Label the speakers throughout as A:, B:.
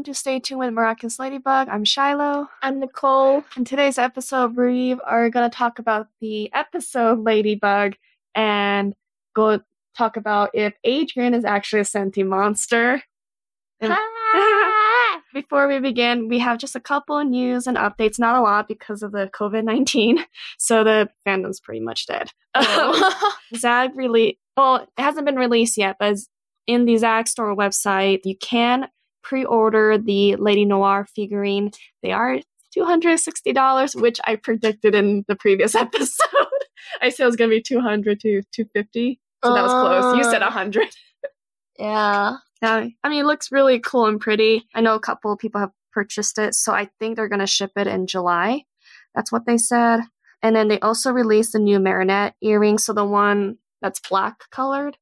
A: welcome to Stay Tuned with Miraculous Ladybug. I'm Shilo.
B: I'm Nicole.
A: In today's episode, we are going to talk about the episode Ladybug and go talk about if Adrien is actually a sentient monster. Before we begin, we have just a couple of news and updates, not a lot because of the COVID 19. So the fandom's pretty much dead.
B: Oh.
A: Zag release, well, it hasn't been released yet, but in the Zag store website, you can pre order the Lady Noir figurine. They are $260, which I predicted in the previous episode. I said it was going to be 200 to 250 So that was close. You said
B: Uh.
A: 100
B: yeah.
A: Yeah, I mean, it looks really cool and pretty. I know a couple of people have purchased it, so I think they're going to ship it in July. That's what they said. And then they also released the new Marinette earring, so the one that's black colored.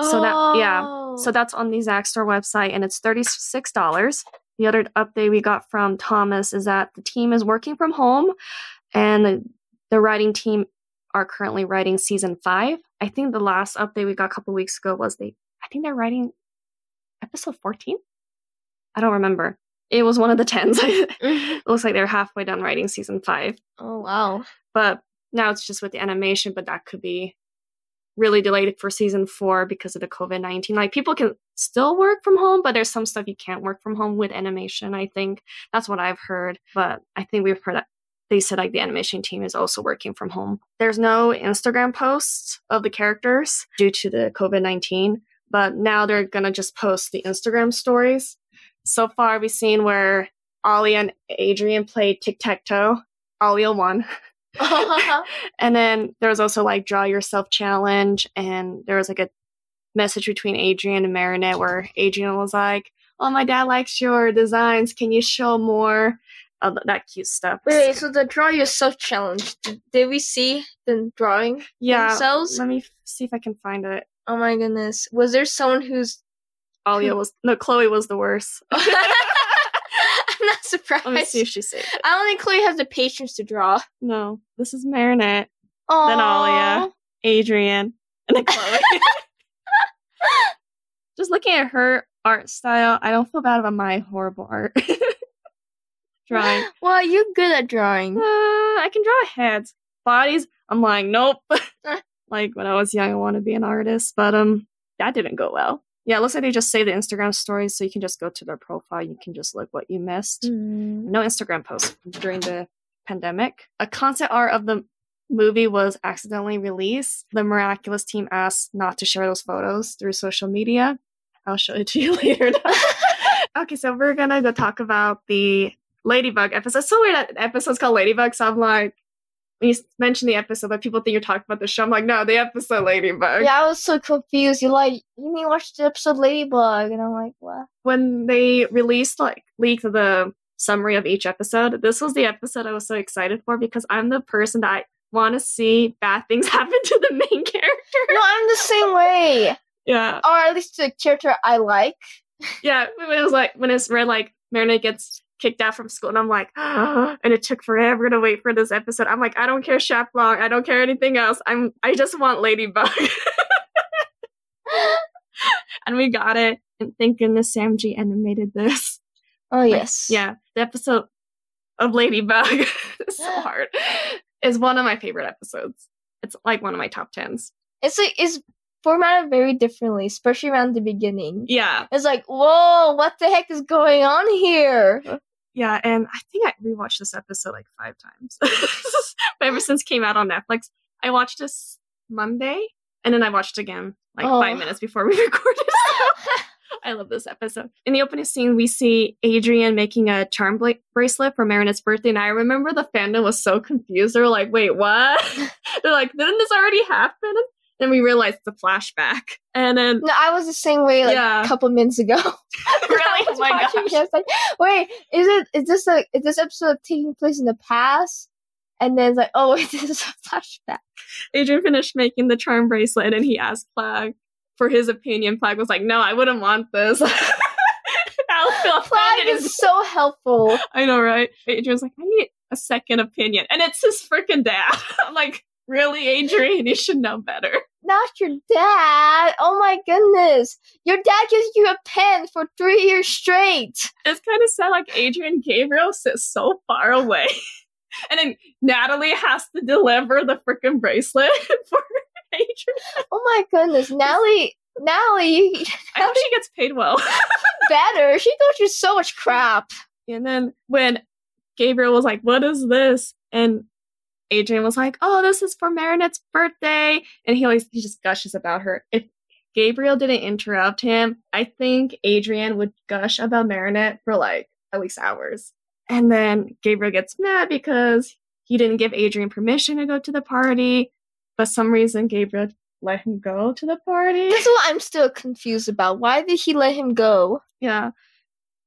A: So that- yeah.
B: Oh.
A: So that's on the Zag Store website, and it's $36. The other update we got from Thomas is that the team is working from home, and the, the writing team are currently writing season five. I think the last update we got a couple weeks ago was they, I think they're writing episode 14? I don't remember. It was one of the tens. it looks like they're halfway done writing season five.
B: oh wow.
A: But now it's just with the animation, but that could be really delayed for season four because of the COVID 19. Like people can still work from home, but there's some stuff you can't work from home with animation, I think. That's what I've heard. But I think we've heard that they said like the animation team is also working from home. There's no Instagram posts of the characters due to the COVID 19, but now they're gonna just post the Instagram stories. So far, we've seen where Alya and Adrien played tic tac toe. Alya won. Uh-huh. And then there was also like draw yourself challenge, and there was like a message between Adrien and Marinette where Adrien was like, "Oh, my dad likes your designs. Can you show more?" of that cute stuff.
B: Wait, so the draw yourself challenge. Did, we see the drawing
A: yeah.
B: themselves?
A: Let me f- see if I can find it.
B: Oh my goodness. Was there someone who's
A: Alya was no, Chloe was the worst.
B: I'm not surprised.
A: Let me see if she saved it.
B: I don't think Chloe has the patience to draw.
A: No, this is Marinette,
B: Oh.
A: then Alya, Adrien, and then Chloe. Just looking at her art style, I don't feel bad about my horrible art. Drawing.
B: Well, you're good at drawing.
A: Uh, I can draw heads. Bodies, I'm like, nope. like when I was young, I want to be an artist, but um, that didn't go well. Yeah, it looks like they just saved the Instagram stories, so you can just go to their profile. You can just look what you missed.
B: Mm.
A: No Instagram posts during the pandemic. A concept art of the movie was accidentally released. The miraculous team asked not to share those photos through social media. I'll show it to you later. okay, so we're gonna go talk about the Ladybug episode. It's so weird that episode's called Ladybug, so I'm like, when you mention the episode, but people think you're talking about the show. I'm like, no, the episode Ladybug.
B: Yeah, I was so confused. You're like, you mean watch the episode Ladybug? And I'm like, what?
A: When they released like leaked the summary of each episode, this was the episode I was so excited for because I'm the person that I want to see bad things happen to the main character.
B: No, I'm the same way.
A: Yeah,
B: Or at least the character I like.
A: yeah. When it was like when it's read like Marinette gets kicked out from school, and I'm like, and it took forever to wait for this episode. I'm like, I don't care Chat Blanc, I don't care anything else. I'm I just want Ladybug, and we got it. And thank goodness Sam G animated this.
B: Oh,
A: Like,
B: yes.
A: yeah, the episode of Ladybug is so hard. Is one of my favorite episodes. It's like one of my top tens.
B: It's like, it's formatted very differently, especially around the beginning.
A: Yeah,
B: It's like, whoa, what the heck is going on here?
A: Yeah, and I think I rewatched this episode like five times. but ever since it came out on Netflix, I watched this Monday, and then I watched it again like
B: Oh.
A: five minutes before we recorded. I love this episode. In the opening scene, we see Adrien making a charm bla- bracelet for Marinette's birthday, and I remember the fandom was so confused. They're like, "Wait, what?" They're like, "Didn't this already happen?" And we realized it's a flashback. And then,
B: No, I was the same way like
A: Yeah.
B: a couple minutes ago.
A: Really? Oh my
B: watching
A: gosh.
B: it, I was like, wait, is it is this a is this episode taking place in the past? And then it's like, oh wait, this is a flashback.
A: Adrien finished making the charm bracelet, and he asked Plagg for his opinion. Plagg was like, "No, I wouldn't want this." Plagg
B: is so helpful.
A: I know, right? Adrien's like, I need a second opinion. And it's his freaking dad. I'm like, really, Adrien? You should know better.
B: Not your dad. Oh my goodness. Your dad gives you a pen for three years straight.
A: It's kind of sad, like Adrien Gabriel sits so far away. and then Natalie has to deliver the freaking bracelet for Adrien.
B: Oh my goodness. Natalie, Natalie,
A: I hope she gets paid well.
B: better. She thought you so much crap.
A: And then when Gabriel was like, What is this? And Adrien was like, Oh, this is for Marinette's birthday. And he always he just gushes about her. If Gabriel didn't interrupt him, I think Adrien would gush about Marinette for like at least hours. And then Gabriel gets mad because he didn't give Adrien permission to go to the party. But some reason Gabriel let him go to the party.
B: That's what I'm still confused about. Why did he let him go?
A: Yeah.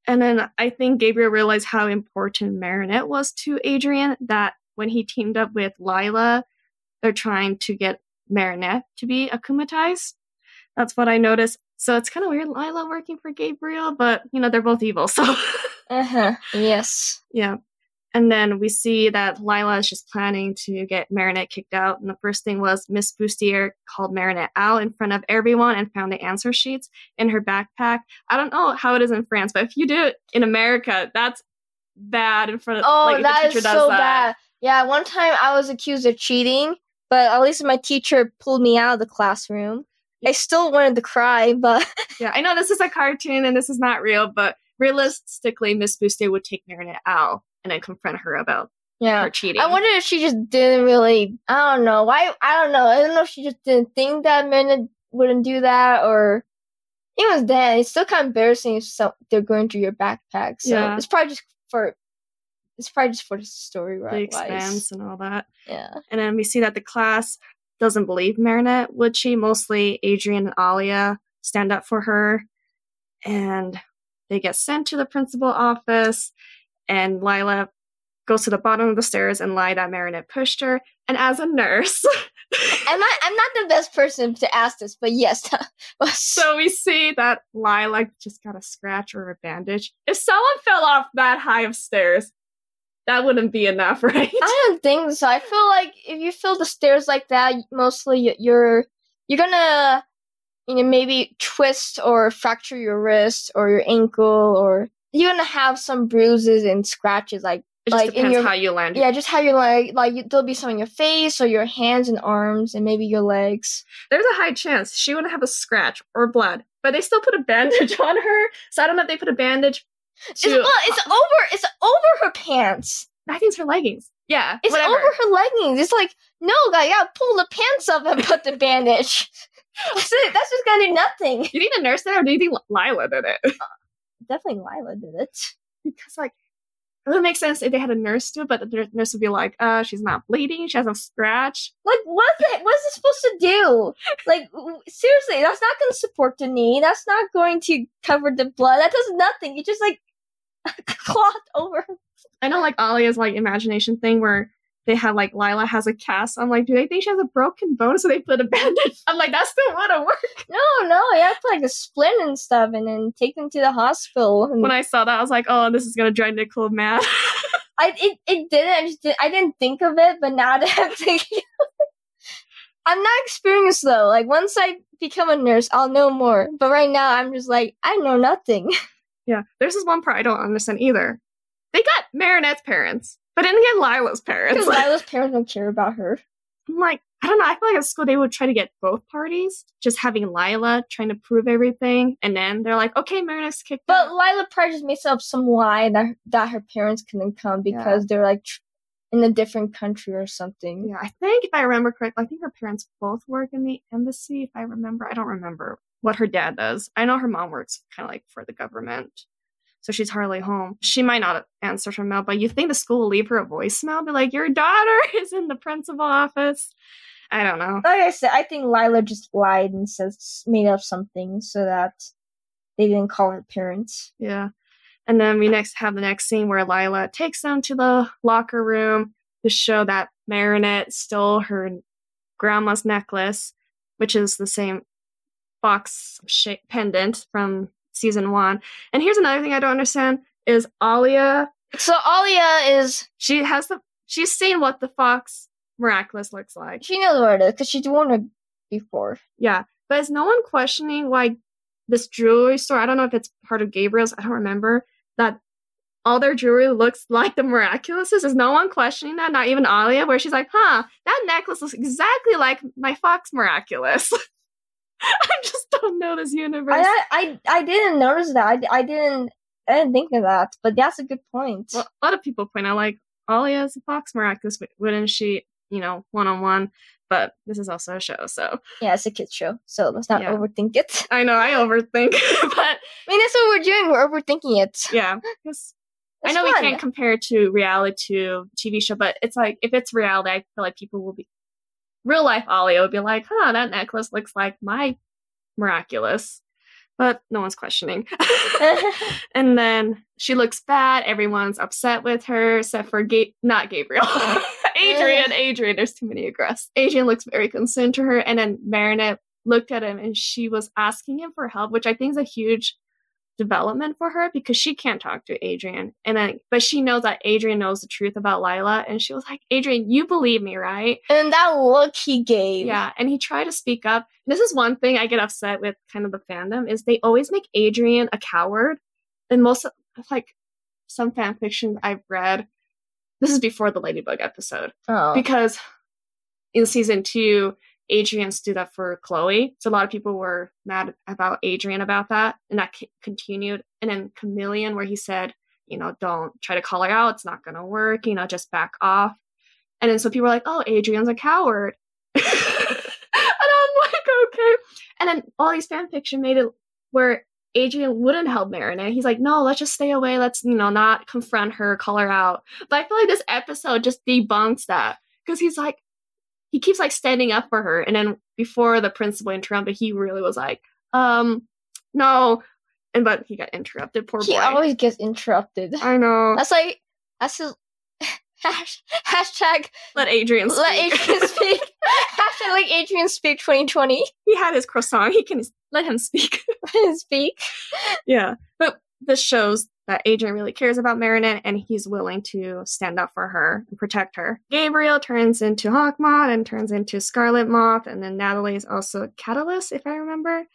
A: And then I think Gabriel realized how important Marinette was to Adrien that when he teamed up with Lila, they're trying to get Marinette to be akumatized. That's what I noticed. So it's kind of weird, Lila working for Gabriel, but you know, they're both evil. So,
B: uh huh. Yes.
A: Yeah. And then we see that Lila is just planning to get Marinette kicked out. And the first thing was Miss Bustier called Marinette out in front of everyone and found the answer sheets in her backpack. I don't know how it is in France, but if you do it in America, that's bad in front of
B: Oh,
A: like,
B: that
A: the
B: is
A: teacher does
B: so
A: that.
B: bad. Yeah, one time I was accused of cheating, but at least my teacher pulled me out of the classroom. I still wanted to cry, but
A: Yeah, I know this is a cartoon and this is not real, but realistically, Miss Bustier would take Marinette out and then confront her about
B: yeah.
A: her cheating.
B: I wonder if she just didn't really. I don't know. Why? I don't know. I don't know if she just didn't think that men wouldn't do that, or it was then. It's still kind of embarrassing if they're going through your backpack. So
A: Yeah.
B: it's probably just for. It's probably just for the story, right?
A: the
B: right?
A: expense and all that.
B: Yeah.
A: And then we see that the class doesn't believe Marinette, would she? Mostly Adrien and Alya stand up for her. And they get sent to the principal office. And Lila goes to the bottom of the stairs and lied that Marinette pushed her. And as a nurse,
B: I'm not. I'm not the best person to ask this, but yes.
A: so we see that Lila just got a scratch or a bandage. If someone fell off that high of stairs, that wouldn't be enough, right?
B: I don't think so. I feel like if you feel the stairs like that, mostly you're you're gonna you know maybe twist or fracture your wrist or your ankle or you're gonna have some bruises and scratches like
A: It just
B: like, in
A: depends
B: your-
A: how you land.
B: yeah just how you're like like you, there'll be some on your face or your hands and arms and maybe your legs
A: there's a high chance she wouldn't have a scratch or blood, but they still put a bandage on her. So I don't know if they put a bandage.
B: It's, well, it's over it's over her pants
A: I think it's her leggings. Yeah,
B: it's
A: whatever.
B: over her leggings it's like no guy gotta pull the pants up and put the bandage that's it that's just gonna do nothing
A: You need a nurse there, or do you think Lila did it?
B: definitely Lila did it.
A: because like it would make sense if they had a nurse do it, but the nurse would be like, "Uh, she's not bleeding. She has a scratch."
B: Like, what is it? What is it supposed to do? Like, seriously, that's not going to support the knee. That's not going to cover the blood. That does nothing. You just like cloth over.
A: I know like Alya's like imagination thing where they had like Lila has a cast. I'm like, do they think she has a broken bone? So they put a bandage. I'm like, that still wouldn't work.
B: No, no, you have to like a splint and stuff, and then take them to the hospital. And
A: When I saw that, I was like, oh, this is gonna drive Nicole mad.
B: I it, it didn't. I just did, I didn't think of it, but now that I'm thinking, I'm not experienced though. Like once I become a nurse, I'll know more. But right now, I'm just like I know nothing.
A: yeah, there's this one part I don't understand either. They got Marinette's parents, but didn't get Lila's parents.
B: Because Lila's parents don't care about her.
A: I'm like, I don't know. I feel like at school they would try to get both parties, just having Lila trying to prove everything, and then they're like, okay, Marinette's kicked
B: But
A: out.
B: Lila probably just makes up some lie that that her parents couldn't come because they're like in a different country or something.
A: Yeah, I think if I remember correctly, I think her parents both work in the embassy. If I remember, I don't remember what her dad does. I know her mom works kind of like for the government, so she's hardly home. She might not answer her mail, but you think the school will leave her a voicemail, be like, "Your daughter is in the principal office." I don't know.
B: Like I said, I think Lila just lied and says made up something so that they didn't call her parents.
A: Yeah. And then we next have the next scene where Lila takes them to the locker room to show that Marinette stole her grandma's necklace, which is the same box shape pendant from season one. And here's another thing I don't understand is Alya,
B: So Alya is
A: she has the she's seen what the fox miraculous looks like.
B: she knows what it is because she's worn it before.
A: Yeah. But is no one questioning why this jewelry store, I don't know if it's part of Gabriel's, I don't remember, that all their jewelry looks like the miraculouses? Is no one questioning that? Not even Alya, where she's like, huh, that necklace looks exactly like my Fox Miraculous. I just don't know this universe.
B: I, I I didn't notice that. I, I didn't I didn't think of that, but that's a good point.
A: well, a lot of people point out, like, Alya is a Fox Miraculous, wouldn't she, you know, one on one? But this is also a show, so
B: yeah, it's a kids show, so let's not
A: Yeah.
B: overthink it.
A: I know I overthink, but
B: I mean, that's what we're doing. We're overthinking it.
A: Yeah, I know we can't compare it to reality to TV show, but it's like if it's reality, I feel like people will be real life Alya would be like, huh, that necklace looks like my miraculous. But no one's questioning. and then she looks bad. Everyone's upset with her, except for Ga- not Gabriel. Adrien, Adrien, there's too many aggress. Adrien looks very concerned to her, and then Marinette looked at him and she was asking him for help, which I think is a huge development for her because she can't talk to Adrien. And then but she knows that Adrien knows the truth about Lila and she was like, Adrien, you believe me, right?
B: and that look he gave.
A: Yeah. And he tried to speak up. This is one thing I get upset with kind of the fandom is they always make Adrien a coward. And most of like some fan fiction I've read, this is before the Ladybug episode
B: Oh.
A: because in season two, Adrien stood up for Chloe. So a lot of people were mad about Adrien about that, and that c- continued. And then Chameleon, where he said, you know, don't try to call her out, it's not going to work, you know, just back off. And then so people were like, oh, Adrien's a coward. and I'm like, okay. And then all these fan fiction made it where Adrien wouldn't help Marinette. He's like, no, let's just stay away. Let's, you know, not confront her, call her out. But I feel like this episode just debunks that because he's like, he keeps like standing up for her. And then before the principal interrupted, he really was like, um, no. And but he got interrupted. Poor
B: he
A: boy.
B: always gets interrupted.
A: I know.
B: That's like that's his hash, hashtag
A: Let Adrien speak.
B: let Adrien speak. hashtag like Adrien speak 2020
A: he had his croissant. He can let him speak.
B: speak.
A: yeah. But this shows that Adrien really cares about Marinette and he's willing to stand up for her and protect her. Gabriel turns into Hawkmoth and turns into Scarlet Moth, and then Natalie is also Catalyst, if I remember.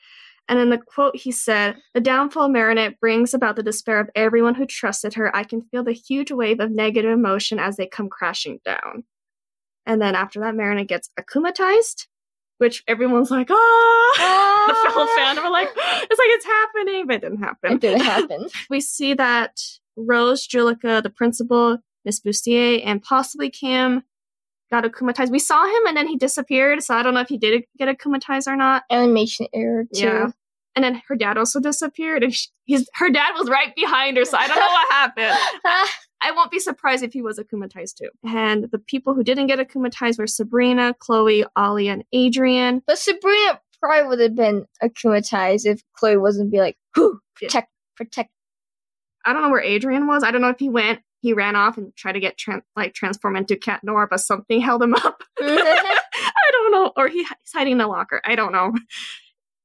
A: And then the quote, he said, The downfall of Marinette brings about the despair of everyone who trusted her. I can feel the huge wave of negative emotion as they come crashing down. And then after that, Marinette gets akumatized, which everyone's like, ah! the fellow fandom were like, it's like it's happening, but it didn't happen.
B: It didn't happen.
A: We see that Rose, Juleka, the principal, Miss Bustier, and possibly Kim got akumatized. We saw him and then he disappeared, so I don't know if he did get akumatized or not.
B: Animation error too.
A: Yeah. And then her dad also disappeared, and she, he's her dad was right behind her, so I don't know what happened. I won't be surprised if he was akumatized too. And the people who didn't get akumatized were Sabrina, Chloe, Alya, and Adrien.
B: but Sabrina probably would have been akumatized if Chloe wasn't be like, protect, protect.
A: I don't know where Adrien was. I don't know if he went, he ran off and tried to get tran- like transform into Cat Noir, but something held him up. I don't know, or he, he's hiding in the locker. I don't know.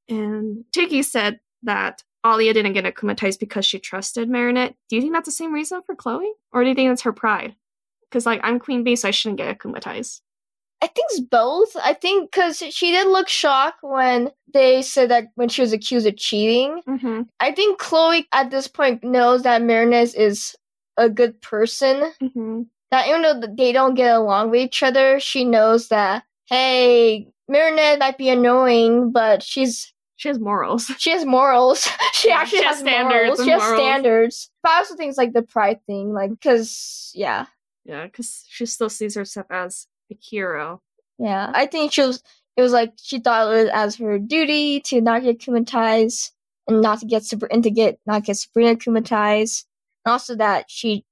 A: And Tiki said that Alya didn't get akumatized because she trusted Marinette. Do you think that's the same reason for Chloe, or do you think it's her pride? Because like I'm Queen Bee, so I shouldn't get akumatized.
B: I think it's both. I think because she did look shocked when they said that when she was accused of cheating.
A: Mm-hmm.
B: I think Chloe at this point knows that Marinette is a good person.
A: Mm-hmm.
B: That even though they don't get along with each other, she knows that hey, Marinette might be annoying, but she's
A: She has morals.
B: she has morals. she
A: Yeah,
B: actually
A: she has
B: has
A: standards
B: morals. She has
A: morals.
B: standards. But I also think it's like the pride thing, like because yeah,
A: Yeah, because she still sees herself as a hero.
B: yeah. I think she was. It was like she thought it was as her duty to not get kumatized and not to get Sabr- and to get not get Sabrina kumatized, and also that she.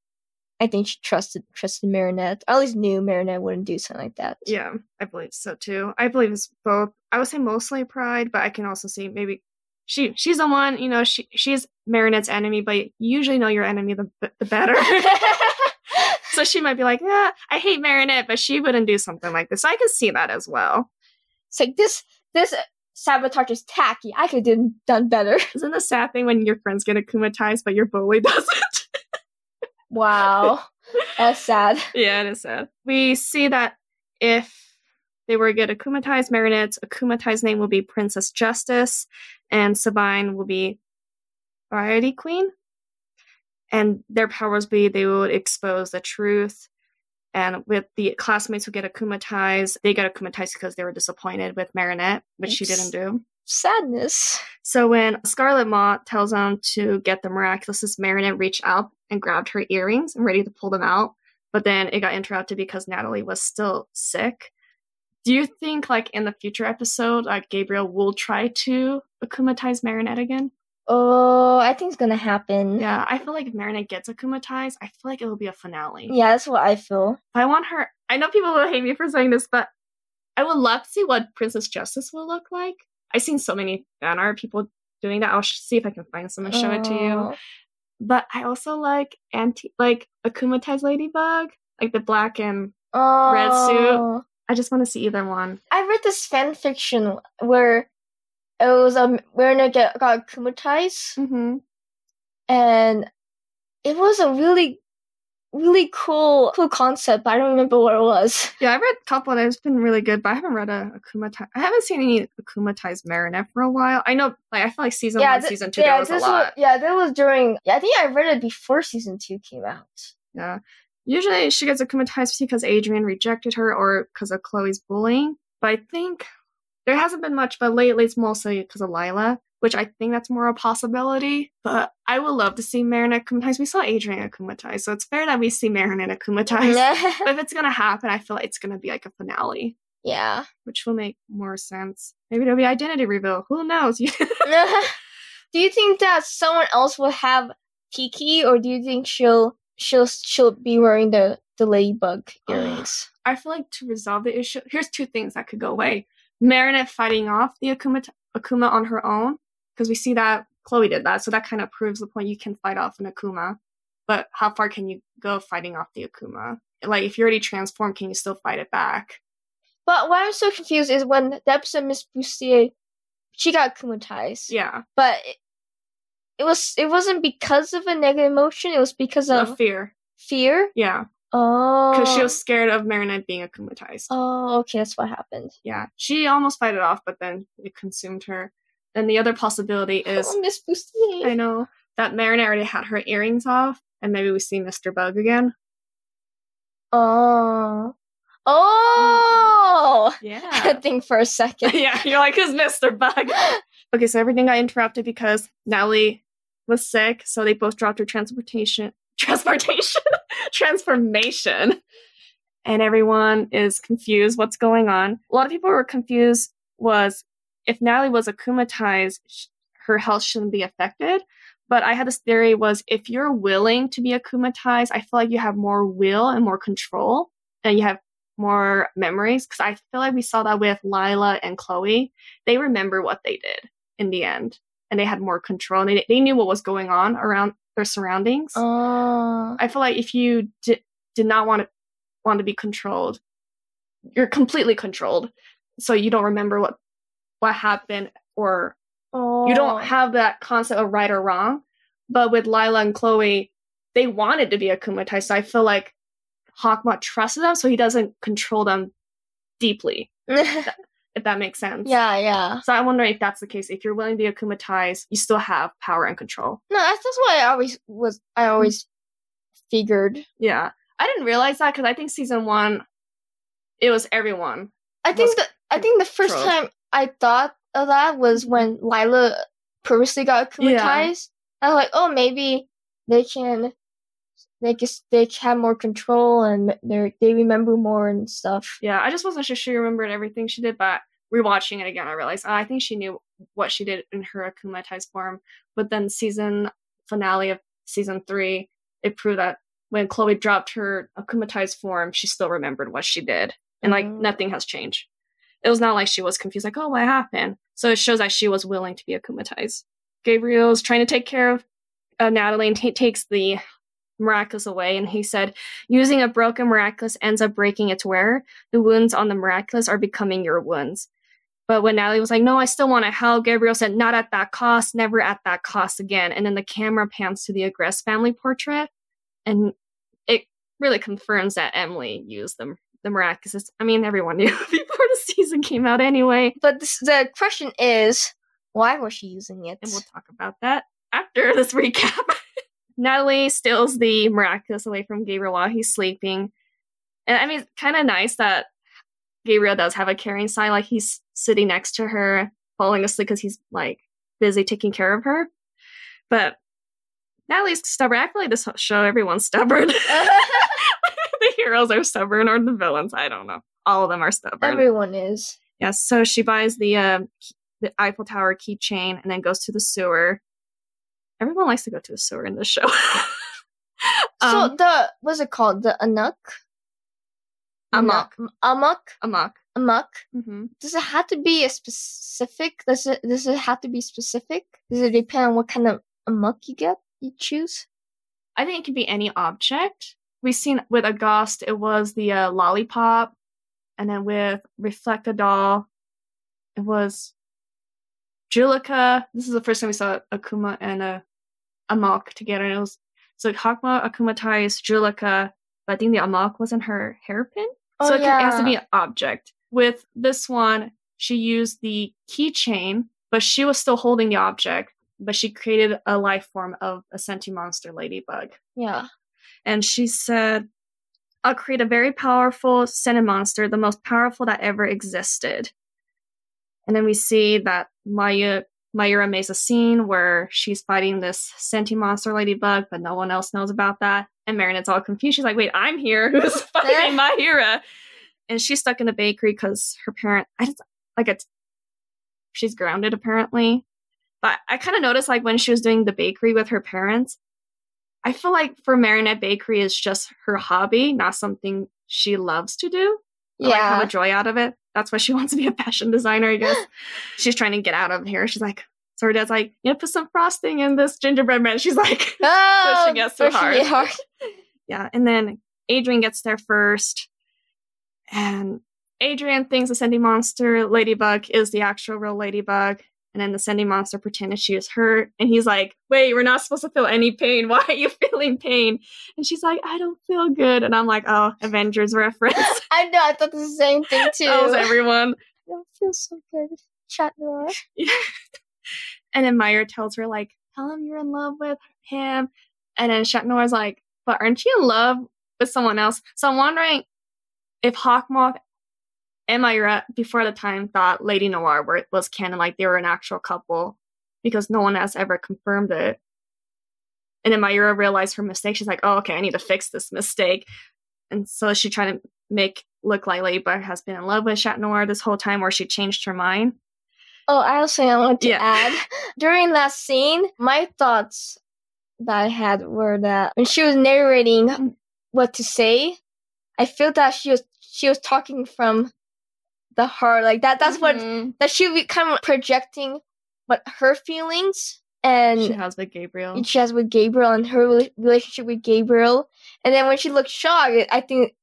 B: I think she trusted trusted Marinette. At least knew Marinette wouldn't do something like that.
A: Yeah, I believe so too. I believe it's both. I would say mostly pride, but I can also see maybe she she's the one. You know, she she's Marinette's enemy, but you usually know your enemy the the better. so she might be like, yeah, I hate Marinette, but she wouldn't do something like this. So I can see that as well.
B: it's like this this sabotage is tacky. I could have done, done better.
A: Isn't the sad thing when your friends get akumatized, but your bully doesn't?
B: Wow, that's sad.
A: yeah, it is sad. We see that if they were to get akumatized. Marinette's akumatized name will be Princess Justice, and Sabine will be Variety Queen. And their powers be they would expose the truth. And with the classmates who get akumatized, they get akumatized because they were disappointed with Marinette, which she didn't do.
B: Sadness.
A: So when Scarlet Moth tells them to get the miraculous, Marinette reached out and grabbed her earrings and ready to pull them out. But then it got interrupted because Natalie was still sick. Do you think, like in the future episode, like Gabriel will try to akumatize Marinette again?
B: Oh, I think it's gonna happen.
A: Yeah, I feel like if Marinette gets akumatized, I feel like it will be a finale.
B: Yeah, that's what I feel.
A: I want her. I know people will hate me for saying this, but I would love to see what Princess Justice will look like. I've seen so many fan art people doing that. I'll see if I can find some and show it to you. But I also like anti like akumatized ladybug, like the black and
B: Oh.
A: Red suit. I just want to see either one.
B: I read this fan fiction where it was um Werner get got akumatized
A: Mm-hmm.
B: and it was a really really cool cool concept, but I don't remember what it was.
A: Yeah, I read a couple and it's been really good, but I haven't read a akumatized. I haven't seen any akumatized Marinette for a while. I know, like I feel like season one,
B: th-
A: season two,
B: yeah,
A: there was a
B: this
A: lot.
B: yeah, that was during. Yeah, I think I read it before season two came out.
A: Yeah. Usually she gets akumatized because Adrien rejected her or because of Chloe's bullying. But I think there hasn't been much, but lately it's mostly because of Lila, which I think that's more a possibility. But I would love to see Marinette akumatized. We saw Adrien akumatized, so it's fair that we see Marinette akumatized. but if it's gonna happen, I feel like it's gonna be like a finale,
B: yeah.
A: which will make more sense. Maybe it'll be identity reveal. Who knows?
B: do you think that someone else will have Tikki, or do you think she'll she'll she'll be wearing the the ladybug earrings?
A: I feel like to resolve the issue, here's two things that could go away. Marinette fighting off the Akuma, Akuma on her own, because we see that Chloe did that, so that kind of proves the point you can fight off an Akuma. But how far can you go fighting off the Akuma? Like, if you're already transformed, can you still fight it back?
B: But what I'm so confused is when the episode Miss Bustier, she got akumatized.
A: Yeah,
B: But it, it was it wasn't because of a negative emotion. It was because
A: of
B: of
A: fear.
B: fear.
A: Yeah,
B: Oh.
A: because she was scared of Marinette being akumatized.
B: Oh, okay, that's what happened.
A: Yeah, she almost fight it off, but then it consumed her. And the other possibility oh, is
B: oh, Miss Bustier.
A: I know that Marinette already had her earrings off, and maybe we see Mr. Bug again.
B: Oh. Oh. Mm-hmm.
A: Yeah.
B: I think for a second.
A: yeah, you're like, who's Mr. Bug? Okay, so everything got interrupted because Natalie was sick, so they both dropped her transportation transportation transformation. And everyone is confused what's going on. A lot of people were confused was if Natalie was akumatized, sh- her health shouldn't be affected. But I had this theory was if you're willing to be akumatized, I feel like you have more will and more control and you have more memories. Cause I feel like we saw that with Lila and Chloe. They remember what they did in the end and they had more control and they, they knew what was going on around their surroundings.
B: Oh.
A: I feel like if you di- did not want to want to be controlled, you're completely controlled. So you don't remember what what happened or
B: Oh.
A: you don't oh. have that concept of right or wrong. But with Lila and Chloe, they wanted to be akumatized. So I feel like Hawkmoth trusted them, so he doesn't control them deeply, if that makes sense.
B: yeah, yeah.
A: So I wonder if that's the case. If you're willing to be akumatized, you still have power and control.
B: No, that's, that's what I always was. I hmm. always figured.
A: Yeah. I didn't realize that because I think season one, it was everyone.
B: I think the I think the first
A: controlled.
B: time I thought of that was when Lila purposely got
A: Yeah.
B: akumatized. I was like, oh, maybe they can, they can, they can have more control and they they remember more and stuff.
A: Yeah, I just wasn't sure she remembered everything she did, but rewatching it again, I realized oh, I think she knew what she did in her akumatized form. But then season finale of season three, it proved that when Chloe dropped her akumatized form, she still remembered what she did, and like
B: Mhm.
A: nothing has changed. It was not like she was confused, like oh, what happened? So it shows that she was willing to be akumatized. Gabriel's trying to take care of uh, Natalie and he takes the miraculous away, and he said, "Using a broken miraculous ends up breaking its wearer." the wounds on the miraculous are becoming your wounds. But when Natalie was like, no, I still want to help, Gabriel said, not at that cost, never at that cost again. And then the camera pans to the Agrest family portrait, and it really confirms that Emilie used the, the miraculous. I mean, everyone knew before the season came out anyway.
B: But this, the question is, why was she using it?
A: And we'll talk about that after this recap. Natalie steals the miraculous away from Gabriel while he's sleeping. And I mean, kind of nice that Gabriel does have a caring side. Like he's sitting next to her, falling asleep because he's like busy taking care of her. But Natalie's stubborn. I feel like this show, everyone's stubborn. the heroes are stubborn, or the villains. I don't know. All of them are stubborn.
B: Everyone is.
A: Yes. So she buys the uh, the Eiffel Tower keychain and then goes to the sewer. Everyone likes to go to the sewer in this show.
B: so
A: um,
B: the what's it called? The Anuk?
A: Amok.
B: Amok?
A: amok.
B: Amok?
A: hmm
B: Does it have to be a specific? Does it does it have to be specific? Does it depend on what kind of amok you get? You choose.
A: I think it could be any object. We've seen with August, it was the uh, lollipop, and then with Reflekdoll, it was Juleka. This is the first time we saw Akuma and uh, Amok together. And it was so Hawkmoth akumatized Juleka, but I think the Amok was in her hairpin.
B: Oh,
A: so it, can, it has to be an object. With this one, she used the keychain, but she was still holding the object. But she created a life form of a sentient monster ladybug.
B: Yeah.
A: And she said, I'll create a very powerful sentient monster, the most powerful that ever existed. And then we see that Maya Mayura makes a scene where she's fighting this sentient monster ladybug, but no one else knows about that. And Marinette's all confused. She's like, wait, I'm here. Who's fighting Mayura? And she's stuck in a bakery because her parent, I just, like, a, she's grounded apparently. But I kind of noticed, like, when she was doing the bakery with her parents, I feel like for Marinette, bakery is just her hobby, not something she loves to do. Or, like, have
B: Yeah.
A: a joy out of it. That's why she wants to be a fashion designer, I guess. She's trying to get out of here. She's like, so her dad's like, you know, put some frosting in this gingerbread man. She's like,
B: Oh,
A: Pushing us so
B: it hard.
A: yeah. And then Adrien gets there first. And Adrien thinks the sentimonster ladybug is the actual real ladybug. And then the sentimonster pretended she is hurt. And he's like, wait, we're not supposed to feel any pain. Why are you feeling pain? And she's like, I don't feel good. And I'm like, oh, Avengers reference.
B: I know. I thought the same thing too.
A: that was everyone.
B: I don't feel so good. Chat noir.
A: and then Mayura tells her, like, tell him you're in love with him. And then Chat Noir's like, but aren't you in love with someone else? So I'm wondering if Hawkmoth Mayura before the time thought Lady Noir were, was canon, like they were an actual couple, because no one has ever confirmed it. And then Mayura realized her mistake. She's like, oh, okay, I need to fix this mistake. And so she tried to make look like Lady, Ladybug has been in love with Chat Noir this whole time, where she changed her mind.
B: Oh, I also want to
A: Yeah.
B: add during that scene, my thoughts that I had were that when she was narrating what to say, I feel that she was she was talking from the heart, like that. That's what
A: Mhm.
B: that she was kind of projecting what her feelings and
A: she has with Gabriel.
B: she has with Gabriel and her relationship with Gabriel. And then when she looks shocked, I think,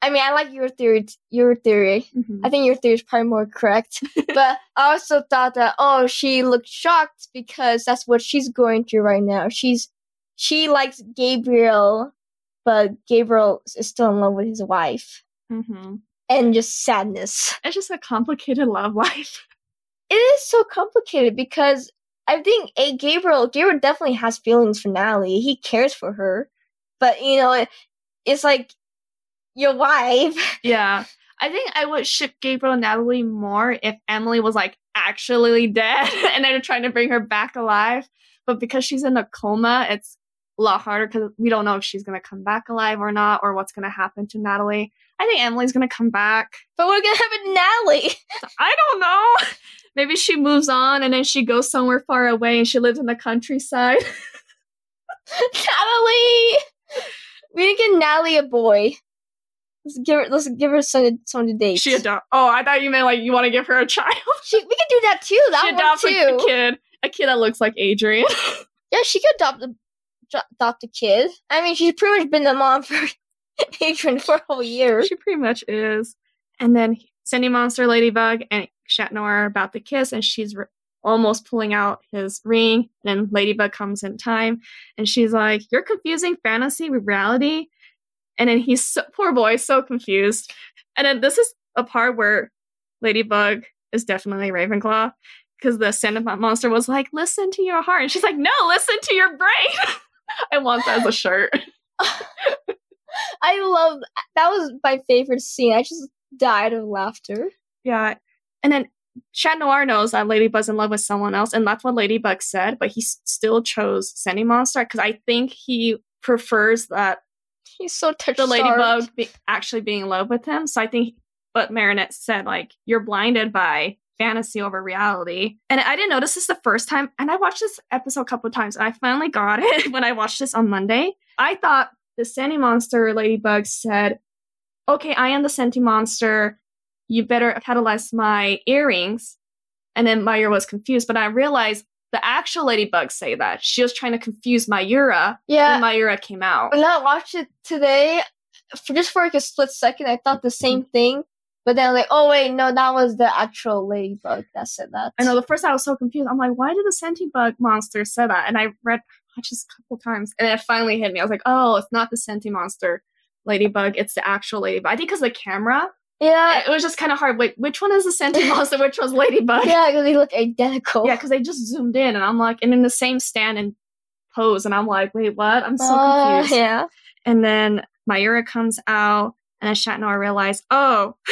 B: I mean, I like your theory. Your theory.
A: Mhm.
B: I think your theory is probably more correct. but I also thought that oh, she looked shocked because that's what she's going through right now. She's she likes Gabriel, but Gabriel is still in love with his wife,
A: Mhm.
B: And just sadness.
A: It's just a complicated love life.
B: It is so complicated because I think a Gabriel Gabriel definitely has feelings for Natalie. He cares for her, but you know, it, it's like your wife.
A: Yeah. I think I would ship Gabriel and Natalie more if Emilie was like actually dead and they're trying to bring her back alive. But because she's in a coma, it's a lot harder because we don't know if she's going to come back alive or not or what's going to happen to Natalie. I think Emilie's to come back.
B: But we're gonna have a Natalie.
A: I don't know. Maybe she moves on and then she goes somewhere far away and she lives in the countryside.
B: Natalie. We need to get Natalie a boy. Let's give her. Let's give her some some to date.
A: she adopt. Oh, I thought you meant like you want to give her a child.
B: She, we can do that too.
A: she
B: That one
A: adopts a,
B: too.
A: a kid, a kid that looks like Adrien.
B: Yeah, she could adopt a adopt a kid. I mean, she's pretty much been the mom for Adrien for a whole year.
A: She pretty much is. And then Sentimonster, Ladybug, and are about to kiss, and she's re- almost pulling out his ring. And then Ladybug comes in time, and she's like, "You're confusing fantasy with reality." And then he's so, poor boy, so confused. And then this is a part where Ladybug is definitely Ravenclaw because the Sentimonster was like, "Listen to your heart," and she's like, "No, listen to your brain." I want that as a shirt.
B: I love that was my favorite scene. I just died of laughter.
A: Yeah, and then Chat Noir knows that Ladybug's in love with someone else, and that's what Ladybug said, but he still chose Sentimonster because I think he prefers that
B: He's so touched.
A: the Ladybug be- actually being in love with him. So I think what Marinette said, like, you're blinded by fantasy over reality. And I didn't notice this the first time, and I watched this episode a couple of times, and I finally got it when I watched this on Monday. I thought the Sentimonster Ladybug said, Okay, I am the Sentimonster. You better catalyze my earrings. And then Mayura was confused, but I realized the actual Ladybug say that. She was trying to confuse Mayura
B: Yeah.
A: when Mayura came out.
B: When I watched it today, for just for like a split second, I thought the same mm-hmm. thing. But then, like, oh wait, no, that was the actual ladybug that said that.
A: I know the first time I was so confused. I'm like, why did the sentient bug monster say that? And I read watched this a couple times, and it finally hit me. I was like, oh, it's not the sentient monster ladybug; it's the actual ladybug. I think because the camera,
B: Yeah,
A: it was just kind of hard. Wait, which one is the sentient monster? Which one's ladybug?
B: yeah, because they look identical.
A: Yeah, because they just zoomed in, and I'm like, and in the same stand and pose, and I'm like, wait, what? I'm so
B: Uh,
A: confused.
B: yeah.
A: And then Mayura comes out, and then Chat Noir realized, oh.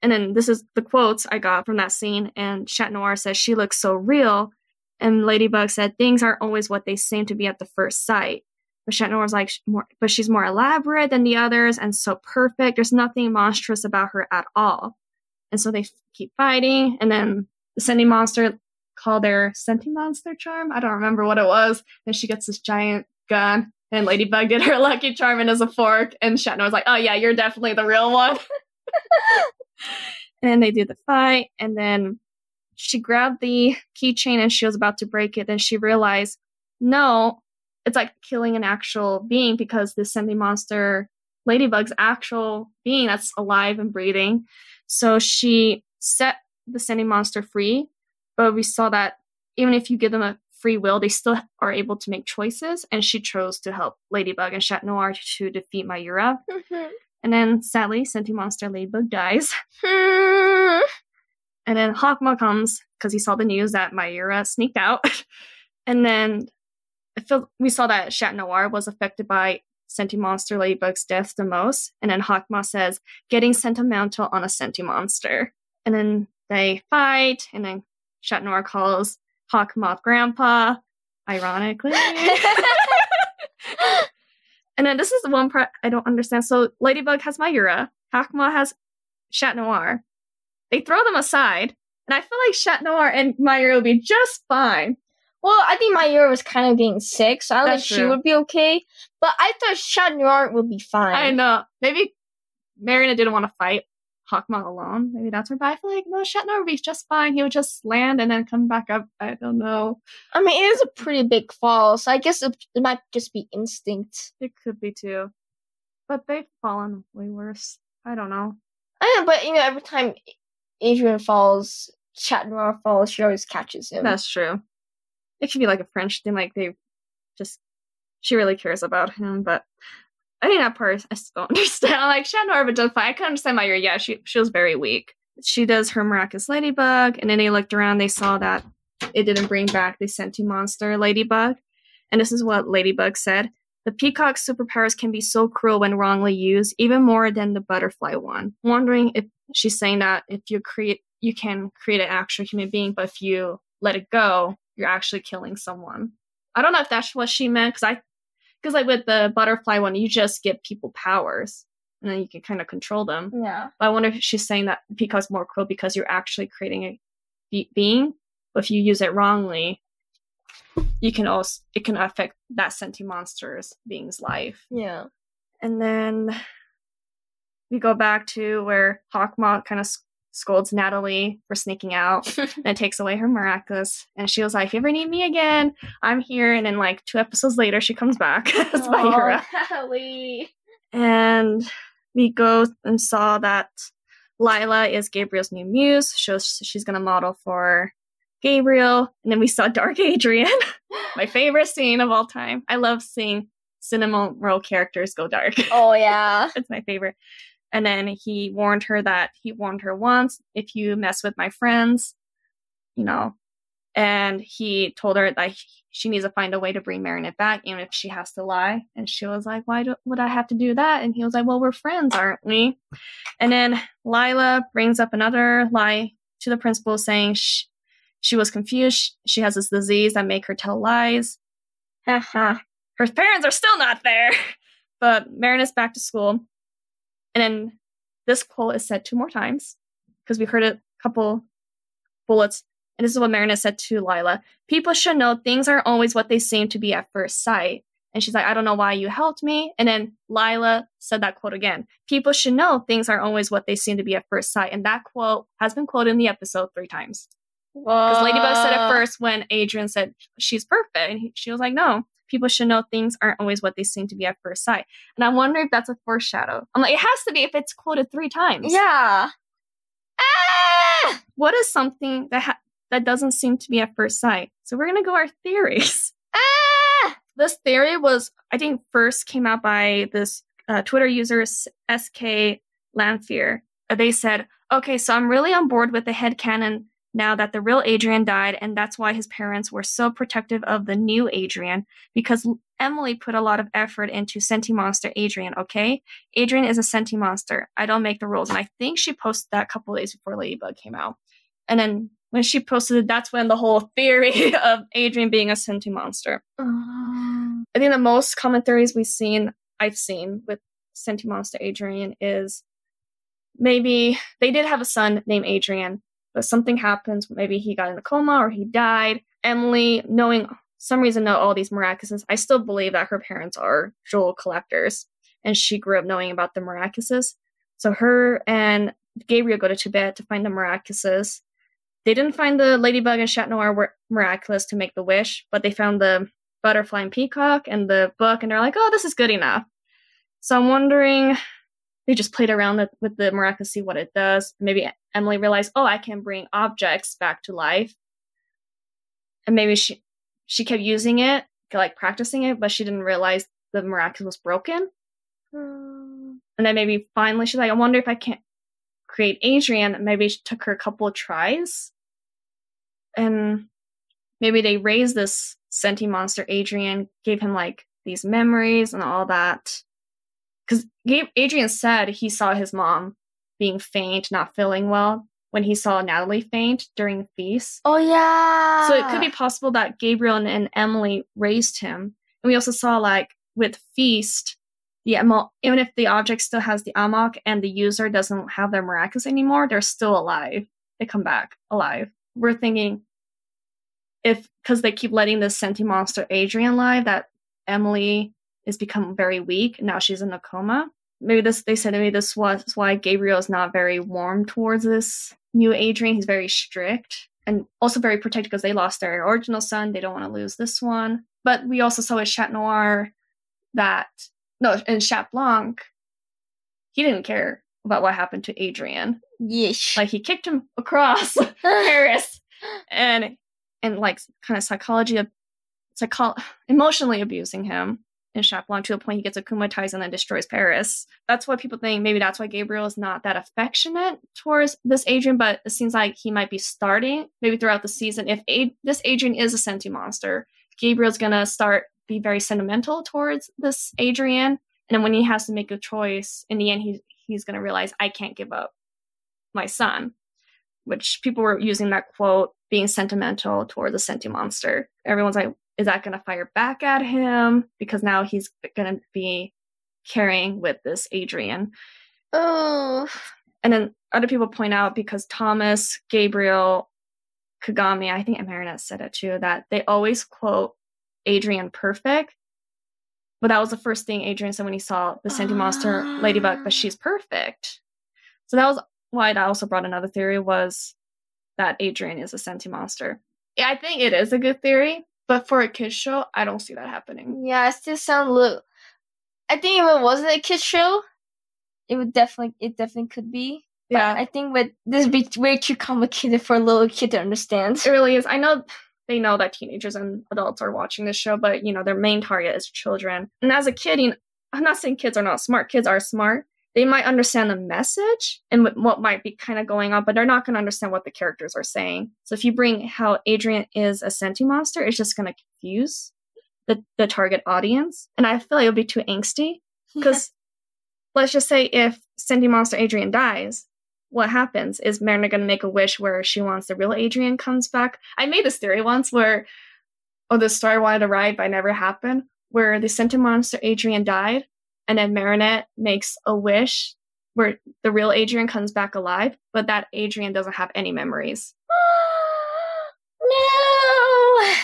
A: And then this is the quotes I got from that scene. And Chat Noir says, She looks so real. And Ladybug said, Things aren't always what they seem to be at the first sight. But Chat was like, But she's more elaborate than the others and so perfect. There's nothing monstrous about her at all. And so they f- keep fighting. And then the Sentimonster called their Sentimonster charm. I don't remember what it was. Then she gets this giant gun. And Ladybug did her lucky charm and as a fork. And Chat was like, Oh, yeah, you're definitely the real one. and then they do the fight and then she grabbed the keychain and she was about to break it then she realized no it's like killing an actual being because the sentimonster ladybug's actual being that's alive and breathing. So she set the sentimonster free but we saw that even if you give them a free will they still are able to make choices and she chose to help ladybug and chat noir to defeat mayura. Mm-hmm. And then sadly sentimonster ladybug dies. And then Hawkmoth comes because he saw the news that Mayura sneaked out. and then feel we saw that Chat Noir was affected by Sentimonster Ladybug's death the most. And then Hawkmoth says, getting sentimental on a Sentimonster. And then they fight, and then Chat Noir calls Hawkmoth Grandpa, ironically. and then this is the one part I don't understand. So Ladybug has Mayura, Hawkmoth has Chat Noir. They throw them aside, and I feel like Chat Noir and Mayura will be just fine.
B: well, I think my was kind of getting sick, so I don't
A: That's
B: think she would be okay. But I thought Chat Noir would be fine.
A: I know. Maybe Marina didn't want to fight Hawkmoth alone. Maybe that's why. But I feel like no, Chat Noir would be just fine. He would just land and then come back up. I don't know.
B: I mean, it is a pretty big fall, so I guess it, it might just be instinct.
A: It could be too. But they've fallen way worse. I don't know.
B: I know, but you know, every time Adrien falls, Chat Noir falls, she always catches him.
A: That's true. It could be like a French thing, like they just she really cares about him, but I think that part I still don't understand. Like Shannon but does fine. I can understand why you're yeah, she she was very weak. She does her miraculous ladybug, and then they looked around, they saw that it didn't bring back the sentimonster ladybug. And this is what Ladybug said. The peacock's superpowers can be so cruel when wrongly used, even more than the butterfly one. Wondering if she's saying that if you create you can create an actual human being, but if you let it go, you're actually killing someone. I don't know if that's what she meant because I, because like with the butterfly one, you just give people powers and then you can kind of control them.
B: yeah.
A: But I wonder if she's saying that peacock's more cruel because you're actually creating a be- being, but if you use it wrongly, you can also it can affect that sentient monster's being's life.
B: Yeah.
A: And then we go back to where Hawkmoth kind of scolds Natalie for sneaking out and takes away her miraculous. And she was like, if you ever need me again, I'm here. And then, like, two episodes later, she comes back as Mayura.
B: Natalie.
A: And we go and saw that Lila is Gabriel's new muse. Shows she's going to model for Gabriel. And then we saw Dark Adrien, my favorite scene of all time. I love seeing cinema role characters go dark.
B: Oh yeah.
A: it's my favorite. And then he warned her that he warned her once if you mess with my friends, you know, and he told her that she needs to find a way to bring Marinette back, even if she has to lie. And she was like, Why do, would I have to do that? And he was like, Well, we're friends, aren't we? And then Lila brings up another lie to the principal saying she, was confused. She has this disease that make her tell lies. her parents are still not there. But Marinette's back to school. And then this quote is said two more times because we heard it a couple bullets. And this is what Marinette said to Lila. People should know things aren't always what they seem to be at first sight. And she's like, I don't know why you helped me. And then Lila said that quote again. People should know things aren't always what they seem to be at first sight. And that quote has been quoted in the episode three times. Because Ladybug said it first when Adrien said she's perfect. And he, she was like, no, people should know things aren't always what they seem to be at first sight. And I wonder if that's a foreshadow. I'm like, it has to be if it's quoted three times.
B: Yeah.
A: Ah! What is something that ha- that doesn't seem to be at first sight? So we're gonna go our theories.
B: Ah!
A: This theory was, I think, first came out by this uh, Twitter user SK Lanfear. They said, okay, so I'm really on board with the head headcanon now that the real Adrien died, and that's why his parents were so protective of the new Adrien, because Emilie put a lot of effort into Sentimonster Adrien, okay? Adrien is a Sentimonster. I don't make the rules. And I think she posted that a couple days before Ladybug came out. And then when she posted it, that's when the whole theory of Adrien being a Sentimonster.
B: Uh...
A: I think the most common theories we've seen, I've seen with Sentimonster Adrien is maybe they did have a son named Adrien, but something happens. Maybe he got in a coma or he died. Emilie, knowing some reason, know all these miraculouses. I still believe that her parents are jewel collectors, and she grew up knowing about the miraculouses. So her and Gabriel go to Tibet to find the miraculouses. They didn't find the ladybug and chat noir were miraculous to make the wish, but they found the butterfly and peacock and the book, and they're like, "Oh, this is good enough." So I'm wondering they just played around with the miraculous, see what it does. Maybe Emilie realized, oh, I can bring objects back to life. And maybe she she kept using it, like practicing it, but she didn't realize the miraculous was broken. And then maybe finally she's like, I wonder if I can't create Adrien. Maybe it took her a couple of tries. And maybe they raised this senti monster Adrien, gave him like these memories and all that because Adrien said he saw his mom being faint, not feeling well when he saw Natalie faint during the feast.
B: Oh yeah.
A: So it could be possible that Gabriel and, and Emilie raised him. And we also saw like with feast, the amok. even if the object still has the amok and the user doesn't have their miraculous anymore, they're still alive. They come back alive. We're thinking if because they keep letting this senti monster Adrien live, that Emilie is become very weak. Now she's in a coma. Maybe this they said maybe this was why Gabriel is not very warm towards this new Adrien. He's very strict and also very protective because they lost their original son. They don't want to lose this one. But we also saw with Chat Noir that no, in Chat Blanc, he didn't care about what happened to Adrien.
B: Yes.
A: Like he kicked him across Paris and and like kind of psychology of psycho- emotionally abusing him in Chat Blanc to the point he gets akumatized and then destroys Paris. That's why people think maybe that's why Gabriel is not that affectionate towards this Adrien, but it seems like he might be starting maybe throughout the season. If A- this Adrien is a sentimonster, Gabriel's gonna start be very sentimental towards this Adrien, and then when he has to make a choice, in the end, he's he's gonna realize I can't give up my son. Which people were using that quote being sentimental towards a sentimonster. Everyone's like, is that going to fire back at him? Because now he's going to be carrying with this Adrien.
B: Oh.
A: And then other people point out because Thomas, Gabriel, Kagami, I think Marinette said it too, that they always quote Adrien perfect. But that was the first thing Adrien said when he saw the Sentimonster Ladybug, but she's perfect. So that was why that also brought another theory was that Adrien is a Sentimonster. Yeah, I think it is a good theory, but for a kids show, I don't see that happening.
B: Yeah, it still sound little. I think if it wasn't a kids show, it would definitely it definitely could be. But
A: Yeah.
B: I think with this would be way too complicated for a little kid to understand.
A: It really is. I know they know that teenagers and adults are watching this show, but you know, their main target is children. And as a kid, you know, I'm not saying kids are not smart. Kids are smart. They might understand the message and what, might be kind of going on, but they're not going to understand what the characters are saying. So if you bring how Adrien is a sentimonster, it's just going to confuse the, the target audience. And I feel like it'll be too angsty because let's just say if senti monster Adrien dies, what happens is Marina going to make a wish where she wants the real Adrien comes back. I made this theory once where, oh, the story wanted to ride but never happened, where the senti monster Adrien died, and then Marinette makes a wish where the real Adrien comes back alive, but that Adrien doesn't have any memories.
B: no.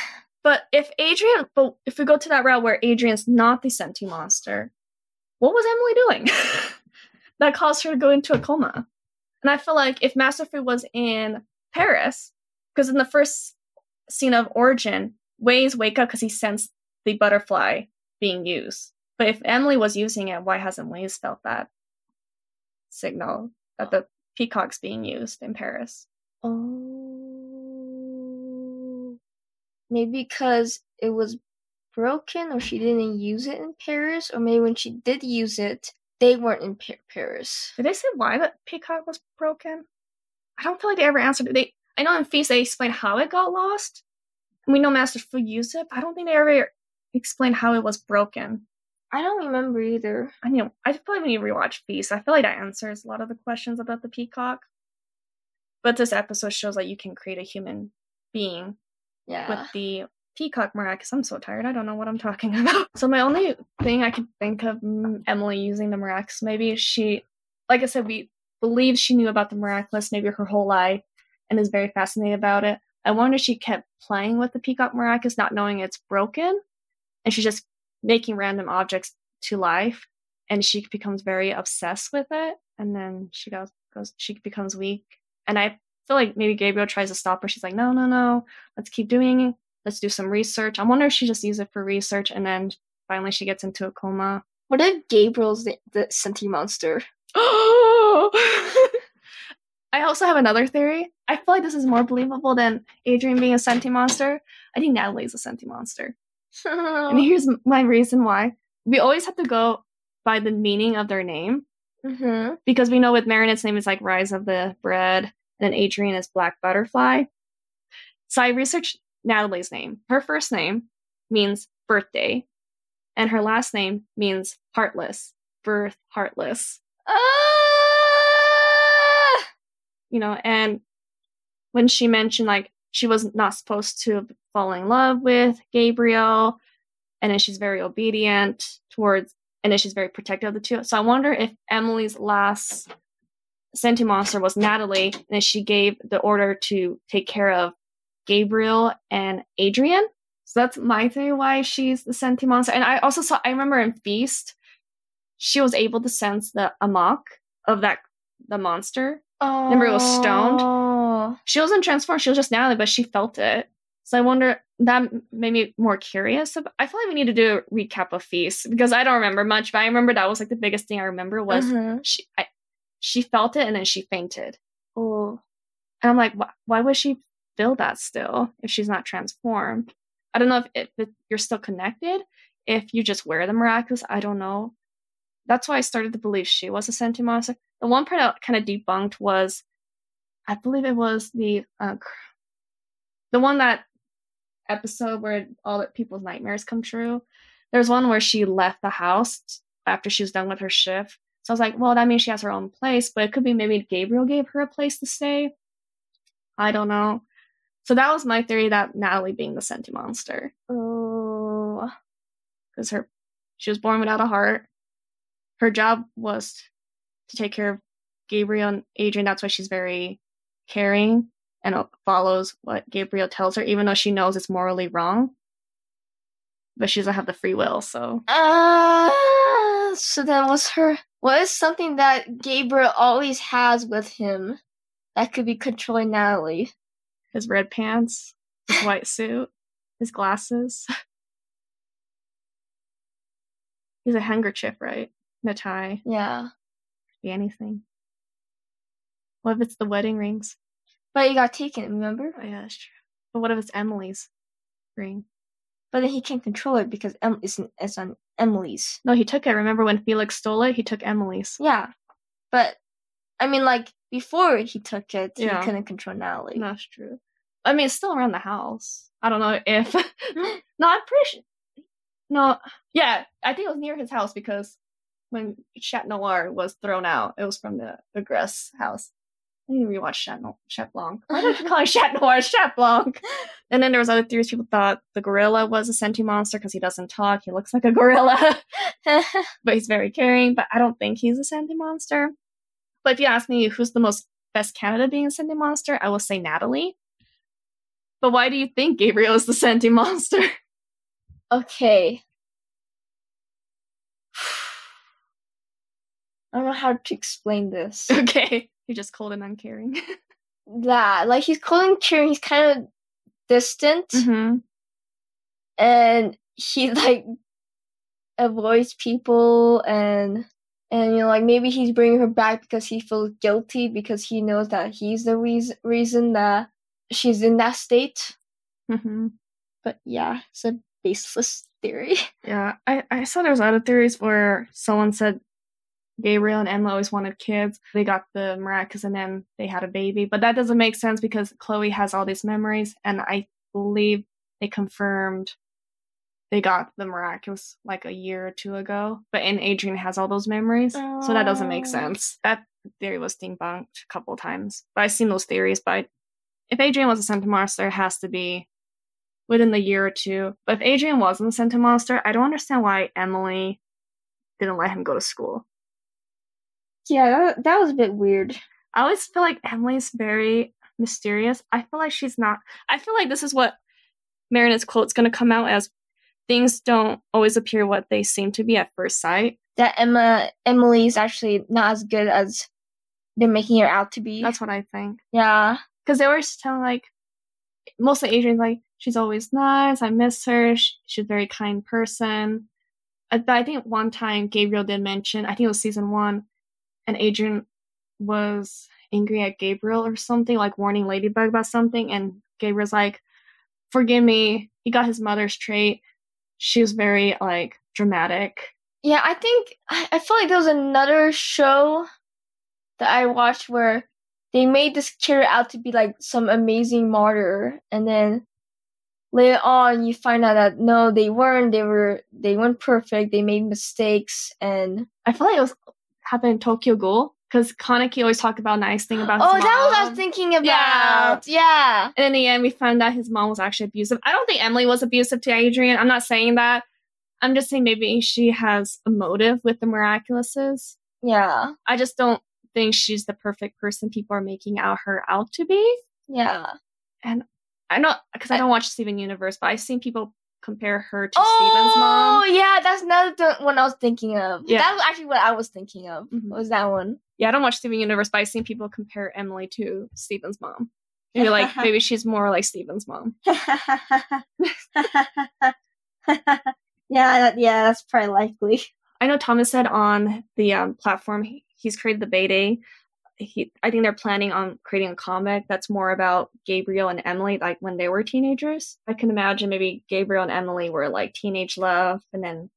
A: But if Adrien, but if we go to that route where Adrien's not the sentimonster, what was Emilie doing? that caused her to go into a coma. And I feel like if Master Fu was in Paris, because in the first scene of Origin, Wayzz wake up because he sensed the butterfly being used. But if Emilie was using it, why hasn't Wayzz felt that signal that the peacock's being used in Paris?
B: Oh. Maybe because it was broken or she didn't use it in Paris, or maybe when she did use it, they weren't in pa- Paris.
A: Did they say why the peacock was broken? I don't feel like they ever answered it. They, I know in Feast they explained how it got lost. We know Master Fu used it, but I don't think they ever explained how it was broken.
B: I don't remember either.
A: I know. I feel like when you rewatch Feast, I feel like that answers a lot of the questions about the peacock. But this episode shows that you can create a human being
B: Yeah.
A: with the peacock miraculous. I'm so tired. I don't know what I'm talking about. So my only thing I can think of mm, Emilie using the miraculous, maybe she, like I said, we believe she knew about the miraculous maybe her whole life and is very fascinated about it. I wonder if she kept playing with the peacock miraculous, not knowing it's broken, and she just making random objects to life, and she becomes very obsessed with it, and then she goes goes she becomes weak. And I feel like maybe Gabriel tries to stop her. She's like, no, no, no, let's keep doing it. Let's do some research. I wonder if she just used it for research, and then finally she gets into a coma.
B: What if Gabriel's the, the sentimonster?
A: I also have another theory. I feel like this is more believable than adrien being a sentimonster. I think Natalie's a sentimonster. And here's my reason why. We always have to go by the meaning of their name
B: mm-hmm.
A: because we know with Marinette's name is like Rise of the Bread, and then Adrien is Black Butterfly. So I researched Natalie's name. Her first name means birthday, and her last name means heartless, birth heartless.
B: Ah!
A: you know, and when she mentioned like she was not supposed to fall in love with Gabriel, and then she's very obedient towards, and then she's very protective of the two. So I wonder if Emilie's last sentimonster was Natalie, and then she gave the order to take care of Gabriel and Adrien. So that's my theory why she's the sentimonster. And I also saw, I remember in Feast, she was able to sense the amok of that the monster
B: Oh.
A: Remember it was stoned? She wasn't transformed she was just natalie but she felt it. So i wonder that made me more curious ab- i feel like we need to do a recap of feast because i don't remember much but i remember that was like the biggest thing i remember was
B: Mhm.
A: she I, she felt it and then she fainted.
B: Oh.
A: and i'm like why, why would she feel that still if she's not transformed? I don't know if, if it, you're still connected if you just wear the miraculous i don't know. That's why i started to believe she was a sentimonster the one part that kind of debunked was i believe it was the uh, the one that episode where all the people's nightmares come true. There's one where she left the house after she was done with her shift. So i was like well that means she has her own place but it could be maybe gabriel gave her a place to stay. I don't know. So that was my theory that natalie being the sentimonster.
B: Oh.
A: because her she was born without a heart. Her job was to take care of gabriel and adrien. That's why she's very caring and uh, follows what gabriel tells her even though she knows it's morally wrong but she doesn't have the free will so
B: Ah. so then what's her what is something that Gabriel always has with him that could be controlling Natalie?
A: his red pants his white suit his glasses he's a handkerchief right and a tie
B: Yeah.
A: Could be anything what if it's the wedding rings
B: But he got taken, remember?
A: oh yeah that's true but what if it's emilie's ring
B: But then he can't control it because Em isn't is on Emilie's.
A: No, he took it. Remember when Felix stole it? He took Emilie's.
B: Yeah, but I mean, like before he took it,
A: Yeah.
B: he couldn't control Natalie.
A: That's true. I mean, it's still around the house. I don't know if. no, I'm pretty sure. No, yeah, I think it was near his house because when Chat Noir was thrown out, it was from the Agreste house. I need to rewatch Chat, Chat Blanc. Why did you call it Chat Noir? Chat Blanc. And then there was other theories. People thought the gorilla was a sentimonster because he doesn't talk. He looks like a gorilla, but he's very caring. But I don't think he's a sentimonster. But if you ask me who's the most best candidate being a sentimonster, I will say Natalie. But why do you think Gabriel is the sentimonster?
B: okay. I don't know how to explain this.
A: okay, you're just cold and uncaring.
B: that like he's calling Kieran, he's kind of distant
A: mm-hmm.
B: and he like avoids people and and you know like maybe he's bringing her back because he feels guilty because he knows that he's the reason reason that she's in that state.
A: Mm-hmm.
B: But yeah, it's a baseless theory.
A: Yeah, I, I saw there's other theories where someone said Gabriel and Emma always wanted kids. They got the maracas and then they had a baby. But that doesn't make sense because Chloe has all these memories and I believe they confirmed they got the maracas like a year or two ago. But and Adrien has all those memories. So that doesn't make sense. That theory was debunked a couple times. But I've seen those theories, but if Adrien was a Sentimonster, it has to be within the year or two. But if Adrien wasn't a Sentimonster, I don't understand why Emilie didn't let him go to school.
B: Yeah, that, that was a bit weird.
A: I always feel like Emilie's very mysterious. I feel like she's not. I feel like this is what Marinette's quote's going to come out as things don't always appear what they seem to be at first sight.
B: That Emma Emilie's actually not as good as they're making her out to be.
A: That's what I think.
B: yeah.
A: Because they were tell like, mostly Adrien's like, she's always nice. I miss her. Sh- She's a very kind person. Uh, I, I think one time Gabriel did mention, I think it was season one, and Adrien was angry at Gabriel or something, like warning Ladybug about something, and Gabriel's like, "Forgive me." He got his mother's trait. She was very like dramatic.
B: Yeah, I think I, I feel like there was another show that I watched where they made this character out to be like some amazing martyr, and then later on you find out that no, they weren't. They were they weren't perfect. They made mistakes, and
A: I feel like it was happened in Tokyo Ghoul because Kaneki always talked about nice thing about.
B: oh, that was what I was thinking about. Yeah,
A: And in the end, we found out his mom was actually abusive. I don't think Emilie was abusive to Adrien. I'm not saying that. I'm just saying maybe she has a motive with the miraculouses.
B: yeah,
A: I just don't think she's the perfect person people are making out her out to be.
B: yeah.
A: And I know because I don't watch Steven Universe, but I've seen people compare her to
B: oh,
A: Steven's mom.
B: Oh yeah, that's another th- one I was thinking of.
A: Yeah.
B: That was actually what I was thinking of.
A: Mhm.
B: Was that one?
A: Yeah, I don't watch Steven Universe, but I've seen people compare Emilie to Steven's mom. Maybe like maybe she's more like Steven's mom.
B: yeah, that, yeah, that's probably likely.
A: I know Thomas said on the um, platform he, he's created the Bayday. He, I think they're planning on creating a comic that's more about Gabriel and Emilie, like when they were teenagers. I can imagine maybe Gabriel and Emilie were like teenage love, and then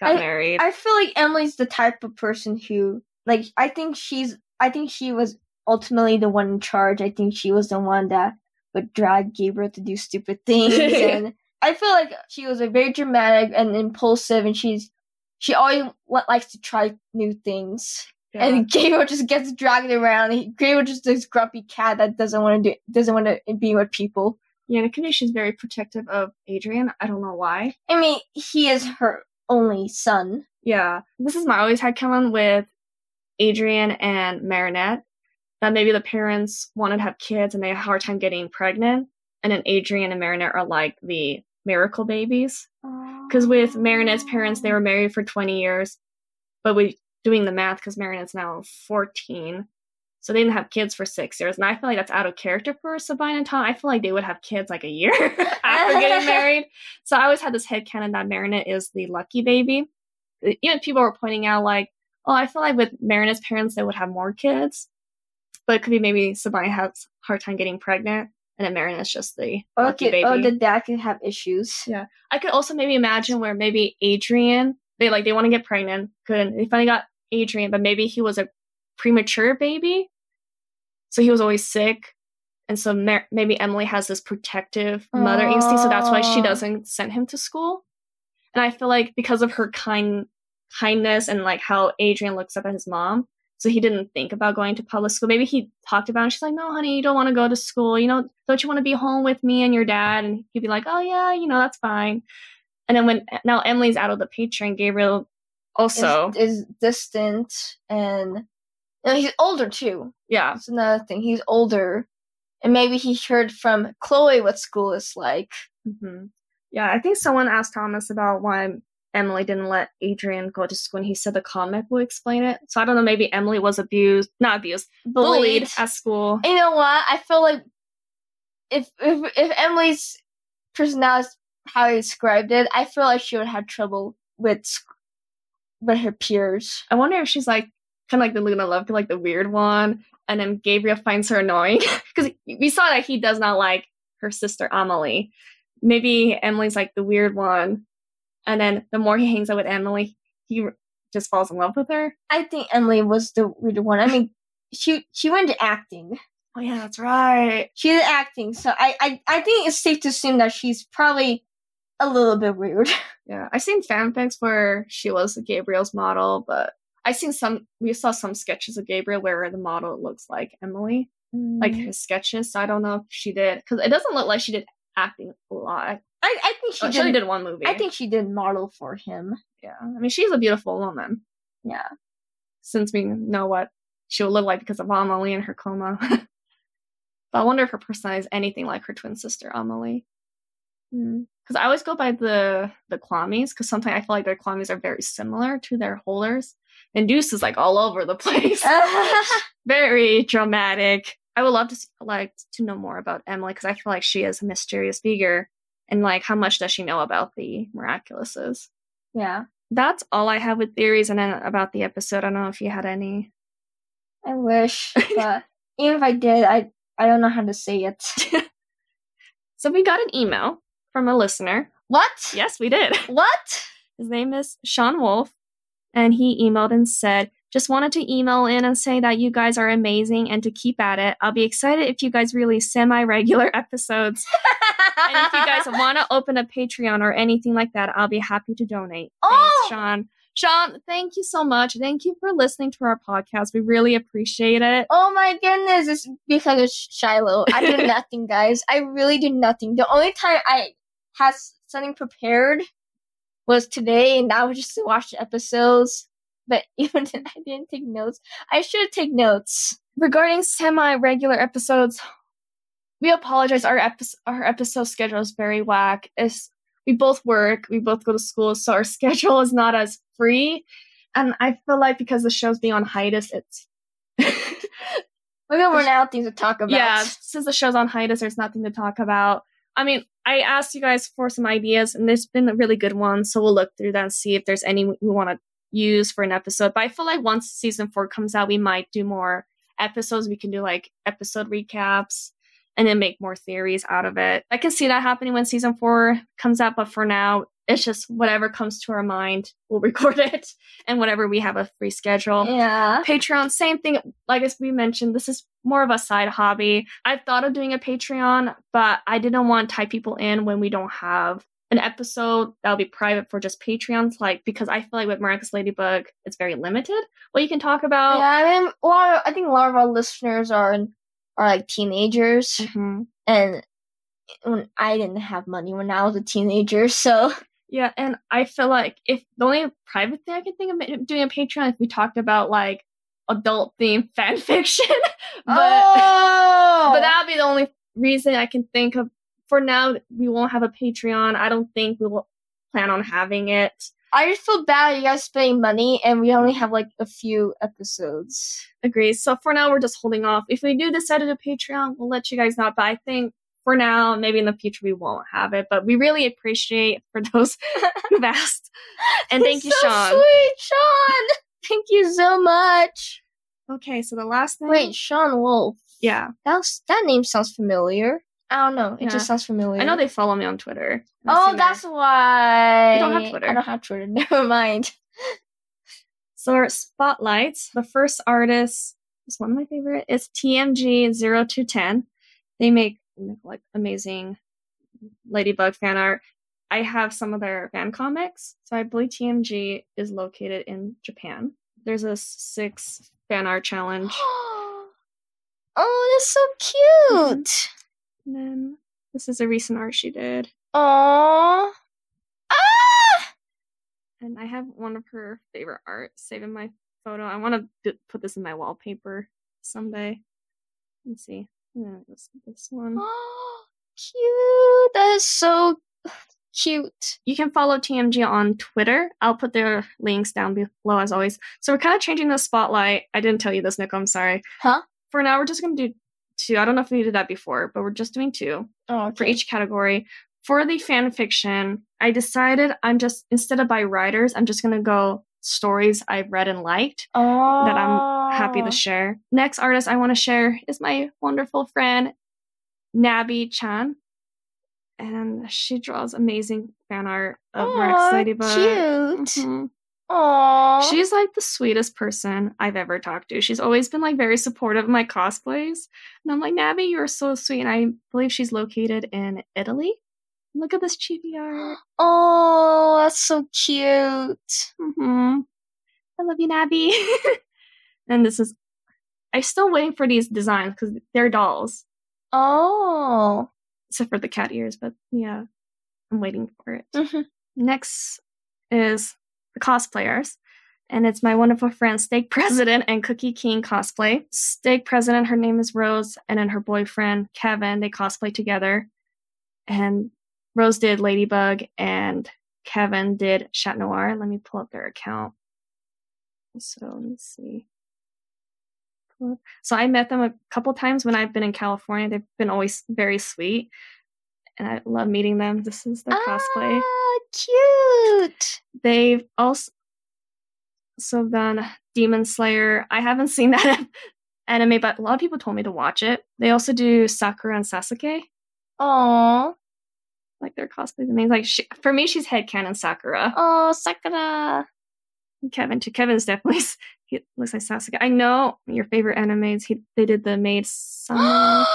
A: got married.
B: I feel like Emilie's the type of person who, like, I think she's, I think she was ultimately the one in charge. I think she was the one that would drag Gabriel to do stupid things, and I feel like she was a very dramatic and impulsive, and she's, she always likes to try new things.
A: Yeah.
B: And Gabriel just gets dragged around. He, Gabriel just this grumpy cat that doesn't want to do, doesn't want to be with people.
A: yeah, could be very protective of Adrien. I don't know why.
B: I mean, he is her only son.
A: Yeah, this is my always had come with Adrien and Marinette. That maybe the parents wanted to have kids and they had a hard time getting pregnant, and then Adrien and Marinette are like the miracle babies. Because with Marinette's parents, they were married for 20 years, but we doing the math because Marinette's now 14, so they didn't have kids for six years, and I feel like that's out of character for Sabine and Tom. I feel like they would have kids like a year after getting married. So I always had this headcanon that Marinette is the lucky baby. Uh, even people were pointing out like, oh, I feel like with Marinette's parents, they would have more kids, but it could be maybe Sabine has a hard time getting pregnant, and then Marinette's just the
B: Or,
A: lucky
B: could,
A: baby.
B: or the dad could have issues. Yeah.
A: I could also maybe imagine where maybe Adrien they like they want to get pregnant. Couldn't. They finally got Adrien, but maybe he was a premature baby, so he was always sick. And so Mer- maybe Emilie has this protective mother instinct, so that's why she doesn't send him to school. And I feel like because of her kind kindness and like how Adrien looks up at his mom, so he didn't think about going to public school. Maybe he talked about it. And she's like, "No, honey, you don't want to go to school. You know, don't you want to be home with me and your dad?" And he'd be like, "Oh yeah, you know, that's fine." And then when now Emilie's out of the picture and Gabriel also,
B: is, is distant and, he's older too.
A: yeah,
B: That's another thing. He's older, and maybe he heard from Chloe what school is like.
A: hmm yeah. I think someone asked Thomas about why Emilie didn't let Adrien go to school, and he said the comic will explain it. So I don't know. Maybe Emilie was abused, not abused, bullied,
B: Bullied.
A: at school.
B: And you know what? I feel like if if if Emilie's personality, is how he described it, I feel like she would have trouble with with her peers.
A: I wonder if she's like kind of like the Luna Love, like the weird one, and then Gabriel finds her annoying because we saw that he does not like her sister Amelie. Maybe Emilie's like the weird one, and then the more he hangs out with Emilie, he just falls in love with her.
B: I think Emilie was the weird one. I mean, she she went to acting.
A: Oh yeah, that's right.
B: She did acting, so I, I I think it's safe to assume that she's probably a little bit weird.
A: Yeah, I've seen fanfics where she was Gabriel's model, but I've seen some. We saw some sketches of Gabriel where the model looks like Emilie, like
B: Mm.
A: his sketches. So I don't know if she did because it doesn't look like she did acting a lot.
B: I I think she
A: Oh, she
B: did.
A: only did one movie.
B: I think she did model for him.
A: Yeah, I mean, she's a beautiful woman.
B: Yeah.
A: Since we know what she will look like because of Amelie and her coma. but I wonder if her personality is anything like her twin sister Amelie. Because I always go by the the kwamis because sometimes I feel like their kwamis are very similar to their holders. And Duusu is like all over the place, very dramatic. I would love to like to know more about Emilie because I feel like she is a mysterious figure, and like how much does she know about the miraculouses?
B: yeah.
A: that's all I have with theories and then about the episode. I don't know if you had any.
B: I wish, but even if I did, I I don't know how to say it.
A: So we got an email from a listener.
B: What?
A: Yes, we did.
B: What?
A: His name is Sean Wolf, and he emailed and said, "Just wanted to email in and say that you guys are amazing and to keep at it. I'll be excited if you guys release semi-regular episodes. And if you guys want to open a Patreon or anything like that, I'll be happy to donate.
B: Oh!
A: Thanks, Sean. Sean, thank you so much. Thank you for listening to our podcast. We really appreciate it.
B: Oh my goodness, it's because of Shilo. I do nothing, guys. I really do nothing. The only time I had something prepared was today, and that was just to watch the episodes. But even then, I didn't take notes. I should take notes.
A: regarding semi-regular episodes we apologize our episode our episode schedule is very whack it's, we both work we both go to school so our schedule is not as free and i feel like because the show's being on hiatus it's
B: We're gonna run out of things to talk about.
A: yeah since the show's on hiatus there's nothing to talk about i mean i asked you guys for some ideas and there's been a really good one so we'll look through that and see if there's any we want to use for an episode. But i feel like once season four comes out we might do more episodes. We can do like episode recaps and then make more theories out of it. I can see that happening when season four comes out but for now it's just whatever comes to our mind we'll record it and whenever we have a free schedule
B: Yeah.
A: Patreon, same thing. Like as we mentioned, this is more of a side hobby. I've thought of doing a Patreon, but I didn't want to tie people in when we don't have an episode that'll be private for just Patreons. Like because I feel like with Miraculous Ladybug, it's very limited what you can talk about.
B: Yeah, I mean, a lot of, I think a lot of our listeners are are like teenagers,
A: Mhm.
B: and when I didn't have money when I was a teenager, so
A: Yeah, and I feel like if the only private thing I can think of doing a Patreon if we talked about like adult themed fan fiction, but
B: oh,
A: but that would be the only reason I can think of. For now, we won't have a Patreon. I don't think we will plan on having it.
B: I just feel bad you guys spending money, and we only have like a few episodes.
A: Agree. So for now, we're just holding off. If we do decide to do Patreon, we'll let you guys know. But I think for now, maybe in the future, we won't have it. But we really appreciate for those who've asked. And thank you,
B: so
A: Sean.
B: Sweet, Sean. Thank you so much.
A: Okay, so the last thing.
B: Wait, Sean Wolf.
A: Yeah.
B: That was, that name sounds familiar. I don't know. It
A: Yeah.
B: just sounds familiar.
A: I know they follow me on Twitter.
B: Oh, that's why.
A: You don't have Twitter.
B: I don't have Twitter. Never mind.
A: So our spotlights, the first artist is one of my favorite. It's TMG0210. They make like amazing Ladybug fan art. I have some of their fan comics. So I believe TMG is located in Japan. There's a six fan art challenge.
B: oh, that's so cute.
A: And then this is a recent art she did.
B: Aww. Ah!
A: And I have one of her favorite art saved in my photo. I want to put this in my wallpaper someday. Let's see. Yeah, this, this one.
B: Oh, cute. That is so cute.
A: You can follow TMG on Twitter. I'll put their links down below as always. So we're kind of changing the spotlight. I didn't tell you this, Nick. I'm sorry.
B: Huh?
A: For now, we're just going to do two. I don't know if we did that before, but we're just doing two
B: Oh,
A: for each category. For the fan fiction, I decided I'm just, instead of by writers, I'm just going to go stories I've read and liked.
B: Oh.
A: that I'm happy to share. Next artist I want to share is my wonderful friend Naby Chan. And she draws amazing fan art of Rex
B: Aw,
A: Ladybug.
B: Cute.
A: Mhm.
B: Aww.
A: She's like the sweetest person I've ever talked to. She's always been like very supportive of my cosplays. And I'm like, Nabi, you're so sweet. And I believe she's located in Italy. Look at this chibi art.
B: Oh, that's so cute.
A: hmm I love you, Naby. and this is, I'm still waiting for these designs because they're dolls,
B: Oh.
A: except for the cat ears. But yeah, I'm waiting for it.
B: Mhm.
A: Next is the cosplayers. And it's my wonderful friend Steak President and Cookie King cosplay. Steak President, her name is Rose, and then her boyfriend Kevin, they cosplay together. And Rose did Ladybug, and Kevin did Chat Noir. Let me pull up their account. So let me see. So I met them a couple times when I've been in California. They've been always very sweet, and I love meeting them. This is their cosplay.
B: Ah, cute.
A: They've also so done Demon Slayer. I haven't seen that anime, but a lot of people told me to watch it. They also do Sakura and Sasuke.
B: Aww.
A: Like their cosplays amazing. Like she, for me, she's headcanon Sakura.
B: Oh, Sakura.
A: And Kevin too. Kevin's definitely he looks like Sasuke. I know your favorite animes. He they did the Maid Sama.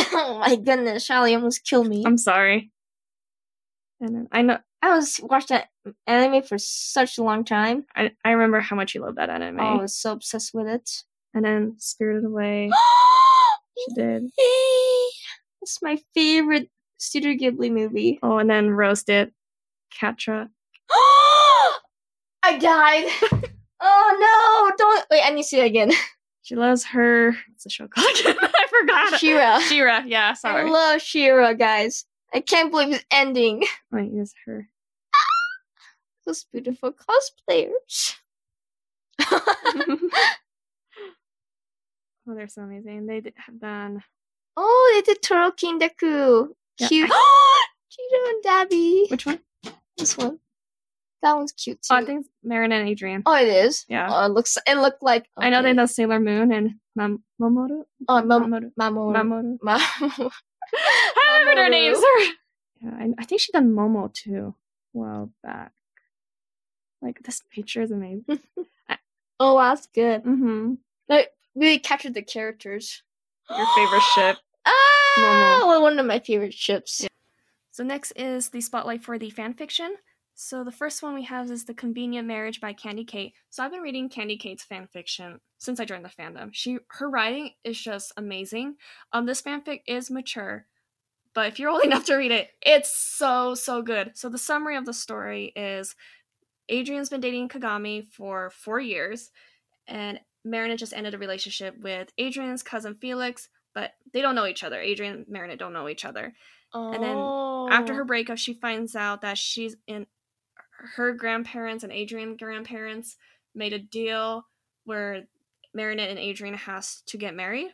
B: oh my goodness, Charlie almost killed me.
A: I'm sorry. And I know
B: I was watched that anime for such a long time.
A: I, I remember how much you loved that anime.
B: Oh, I was so obsessed with it.
A: And then Spirited Away. She did.
B: It's my favorite Studio Ghibli movie.
A: Oh, and then Rose did Catra.
B: I died. oh no! Don't wait. I need to see it again.
A: She loves her. What's the show called? I forgot.
B: She-Ra.
A: She-Ra. Yeah, Sorry.
B: I love She-Ra, guys. I can't believe it's ending.
A: Wait, use her.
B: Those beautiful cosplayers.
A: Oh, they're so amazing. They have done.
B: Oh, they did Toro Kindaku.
A: Yeah,
B: Cute. Cheeto and Dabby.
A: Which one?
B: This one. That one's cute too.
A: Oh, I think it's Marin and Adrien.
B: Oh, it is.
A: Yeah.
B: Oh, it looks. It looked like.
A: I know they know Sailor Moon and Mam- Mamoru.
B: Oh, Mam-
A: Mamoru.
B: Mamoru.
A: Mamoru.
B: Ma-
A: I remember their
B: Mamoru.
A: names. Yeah, I, I think she done Momo too. A while back. Like this picture is amazing.
B: oh, that's good.
A: mm-hmm.
B: Like, really captured the characters.
A: Your favorite ship. Momo.
B: one of my favorite ships.
A: Yeah. So next is the spotlight for the fan fiction. So the first one we have is The Convenient Marriage by Candy Kate. So I've been reading Candy Kate's fan fiction since I joined the fandom. She her writing is just amazing. Um this fanfic is mature, but if you're old enough to read it, it's so so good. So the summary of the story is Adrien's been dating Kagami for 4 years and Marinette just ended a relationship with Adrien's cousin Felix, but they don't know each other. Adrien and Marinette don't know each other. And then After her breakup, she finds out that she's in her grandparents and Adrien grandparents made a deal where Marinette and Adrien has to get married.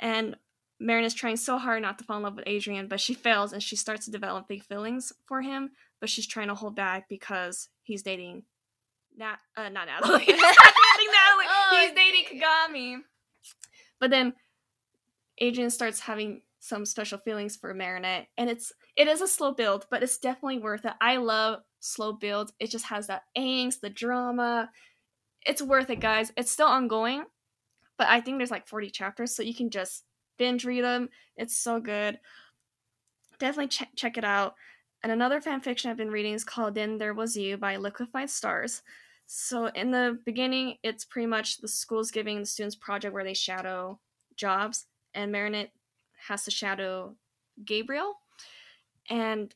A: And Marinette's trying so hard not to fall in love with Adrien, but she fails and she starts to develop big feelings for him, but she's trying to hold back because he's dating Nat uh, not Natalie. he's not dating Natalie.
B: Oh,
A: he's dating Kagami. But then Adrien starts having some special feelings for Marinette, and it's it is a slow build, but it's definitely worth it. I love slow builds. It just has that angst, the drama. It's worth it, guys. It's still ongoing, but I think there's like 40 chapters, so you can just binge read them. It's so good. Definitely ch- check it out. And another fan fiction I've been reading is called Then There Was You by Liquefied Stars. So in the beginning, it's pretty much the school's giving the students project where they shadow jobs, and Marinette has to shadow Gabriel. And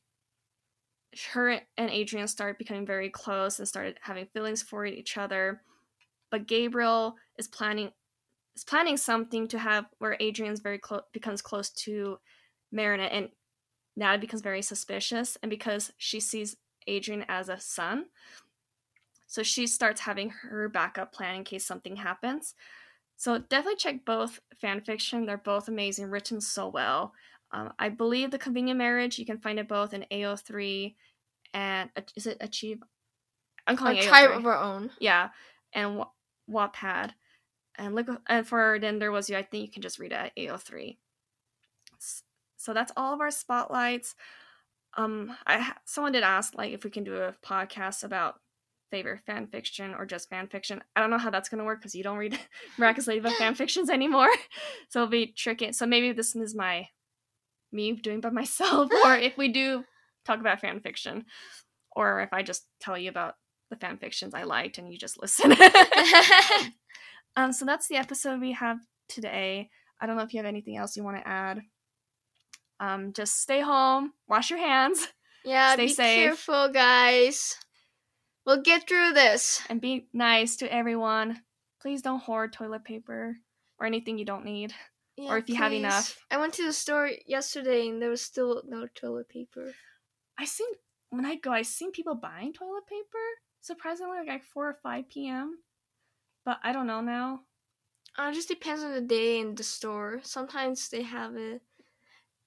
A: her and Adrien start becoming very close and started having feelings for each other. But Gabriel is planning is planning something to have where Adrien's very close becomes close to Marinette and now it becomes very suspicious and because she sees Adrien as a son. So she starts having her backup plan in case something happens. So definitely check both fan fiction. They're both amazing, written so well. Um, I believe the Convenient Marriage. You can find it both in AO3 and is it Achieve? I'm calling
B: a
A: it
B: tribe
A: AO3.
B: of our own.
A: Yeah, and Wa- Wattpad, and look. And for then there was you. I think you can just read it at AO3. So that's all of our spotlights. Um, I someone did ask like if we can do a podcast about favorite fan fiction or just fan fiction. I don't know how that's gonna work because you don't read Miraculous Ladybug fan fictions anymore, so it'll be tricky. So maybe this is my me doing by myself, or if we do talk about fan fiction, or if I just tell you about the fan fictions I liked and you just listen. um, so that's the episode we have today. I don't know if you have anything else you want to add. Um, just stay home, wash your hands,
B: yeah,
A: Stay
B: be
A: safe.
B: careful, guys. We'll get through this.
A: and be nice to everyone. Please don't hoard toilet paper or anything you don't need.
B: Yeah,
A: Or if you have enough.
B: I went to the store yesterday and there was still no toilet paper.
A: I seen when I go, I seen people buying toilet paper. Surprisingly, like 4 or 5 p.m. But I don't know now.
B: Uh, it just depends on the day and the store. Sometimes they have it,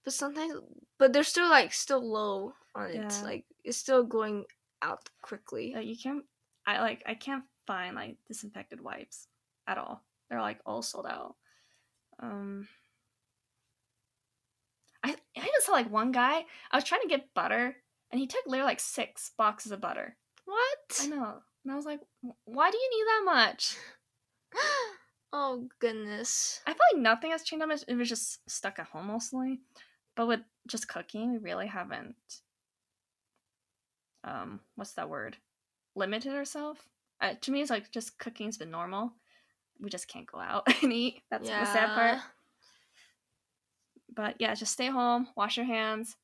B: but sometimes, but they're still like still low on it.
A: Yeah.
B: Like it's still going out quickly.
A: Like you can't. I like. I can't find like disinfected wipes at all. They're like all sold out. Um. I I even saw like one guy. I was trying to get butter, and he took literally like six boxes of butter.
B: What?
A: I know, and I was like, why do you need that much?
B: oh goodness.
A: I feel like nothing has changed that much. It was just stuck at home mostly. But with just cooking, we really haven't. Um, what's that word? Limited ourselves. Uh, to me, it's like just cooking's been normal. We just can't go out and eat. That's the sad part. But yeah, just stay home, wash your hands,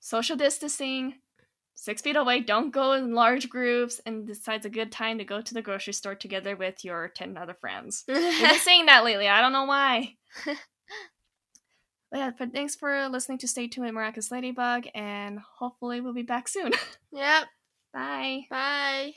A: social distancing, six feet away. Don't go in large groups, and decides a good time to go to the grocery store together with your ten other friends. We've been saying that lately. I don't know why. but yeah, but thanks for listening to Stay Tuned with Miraculous Ladybug, and hopefully we'll be back soon.
B: yep.
A: Bye.
B: Bye.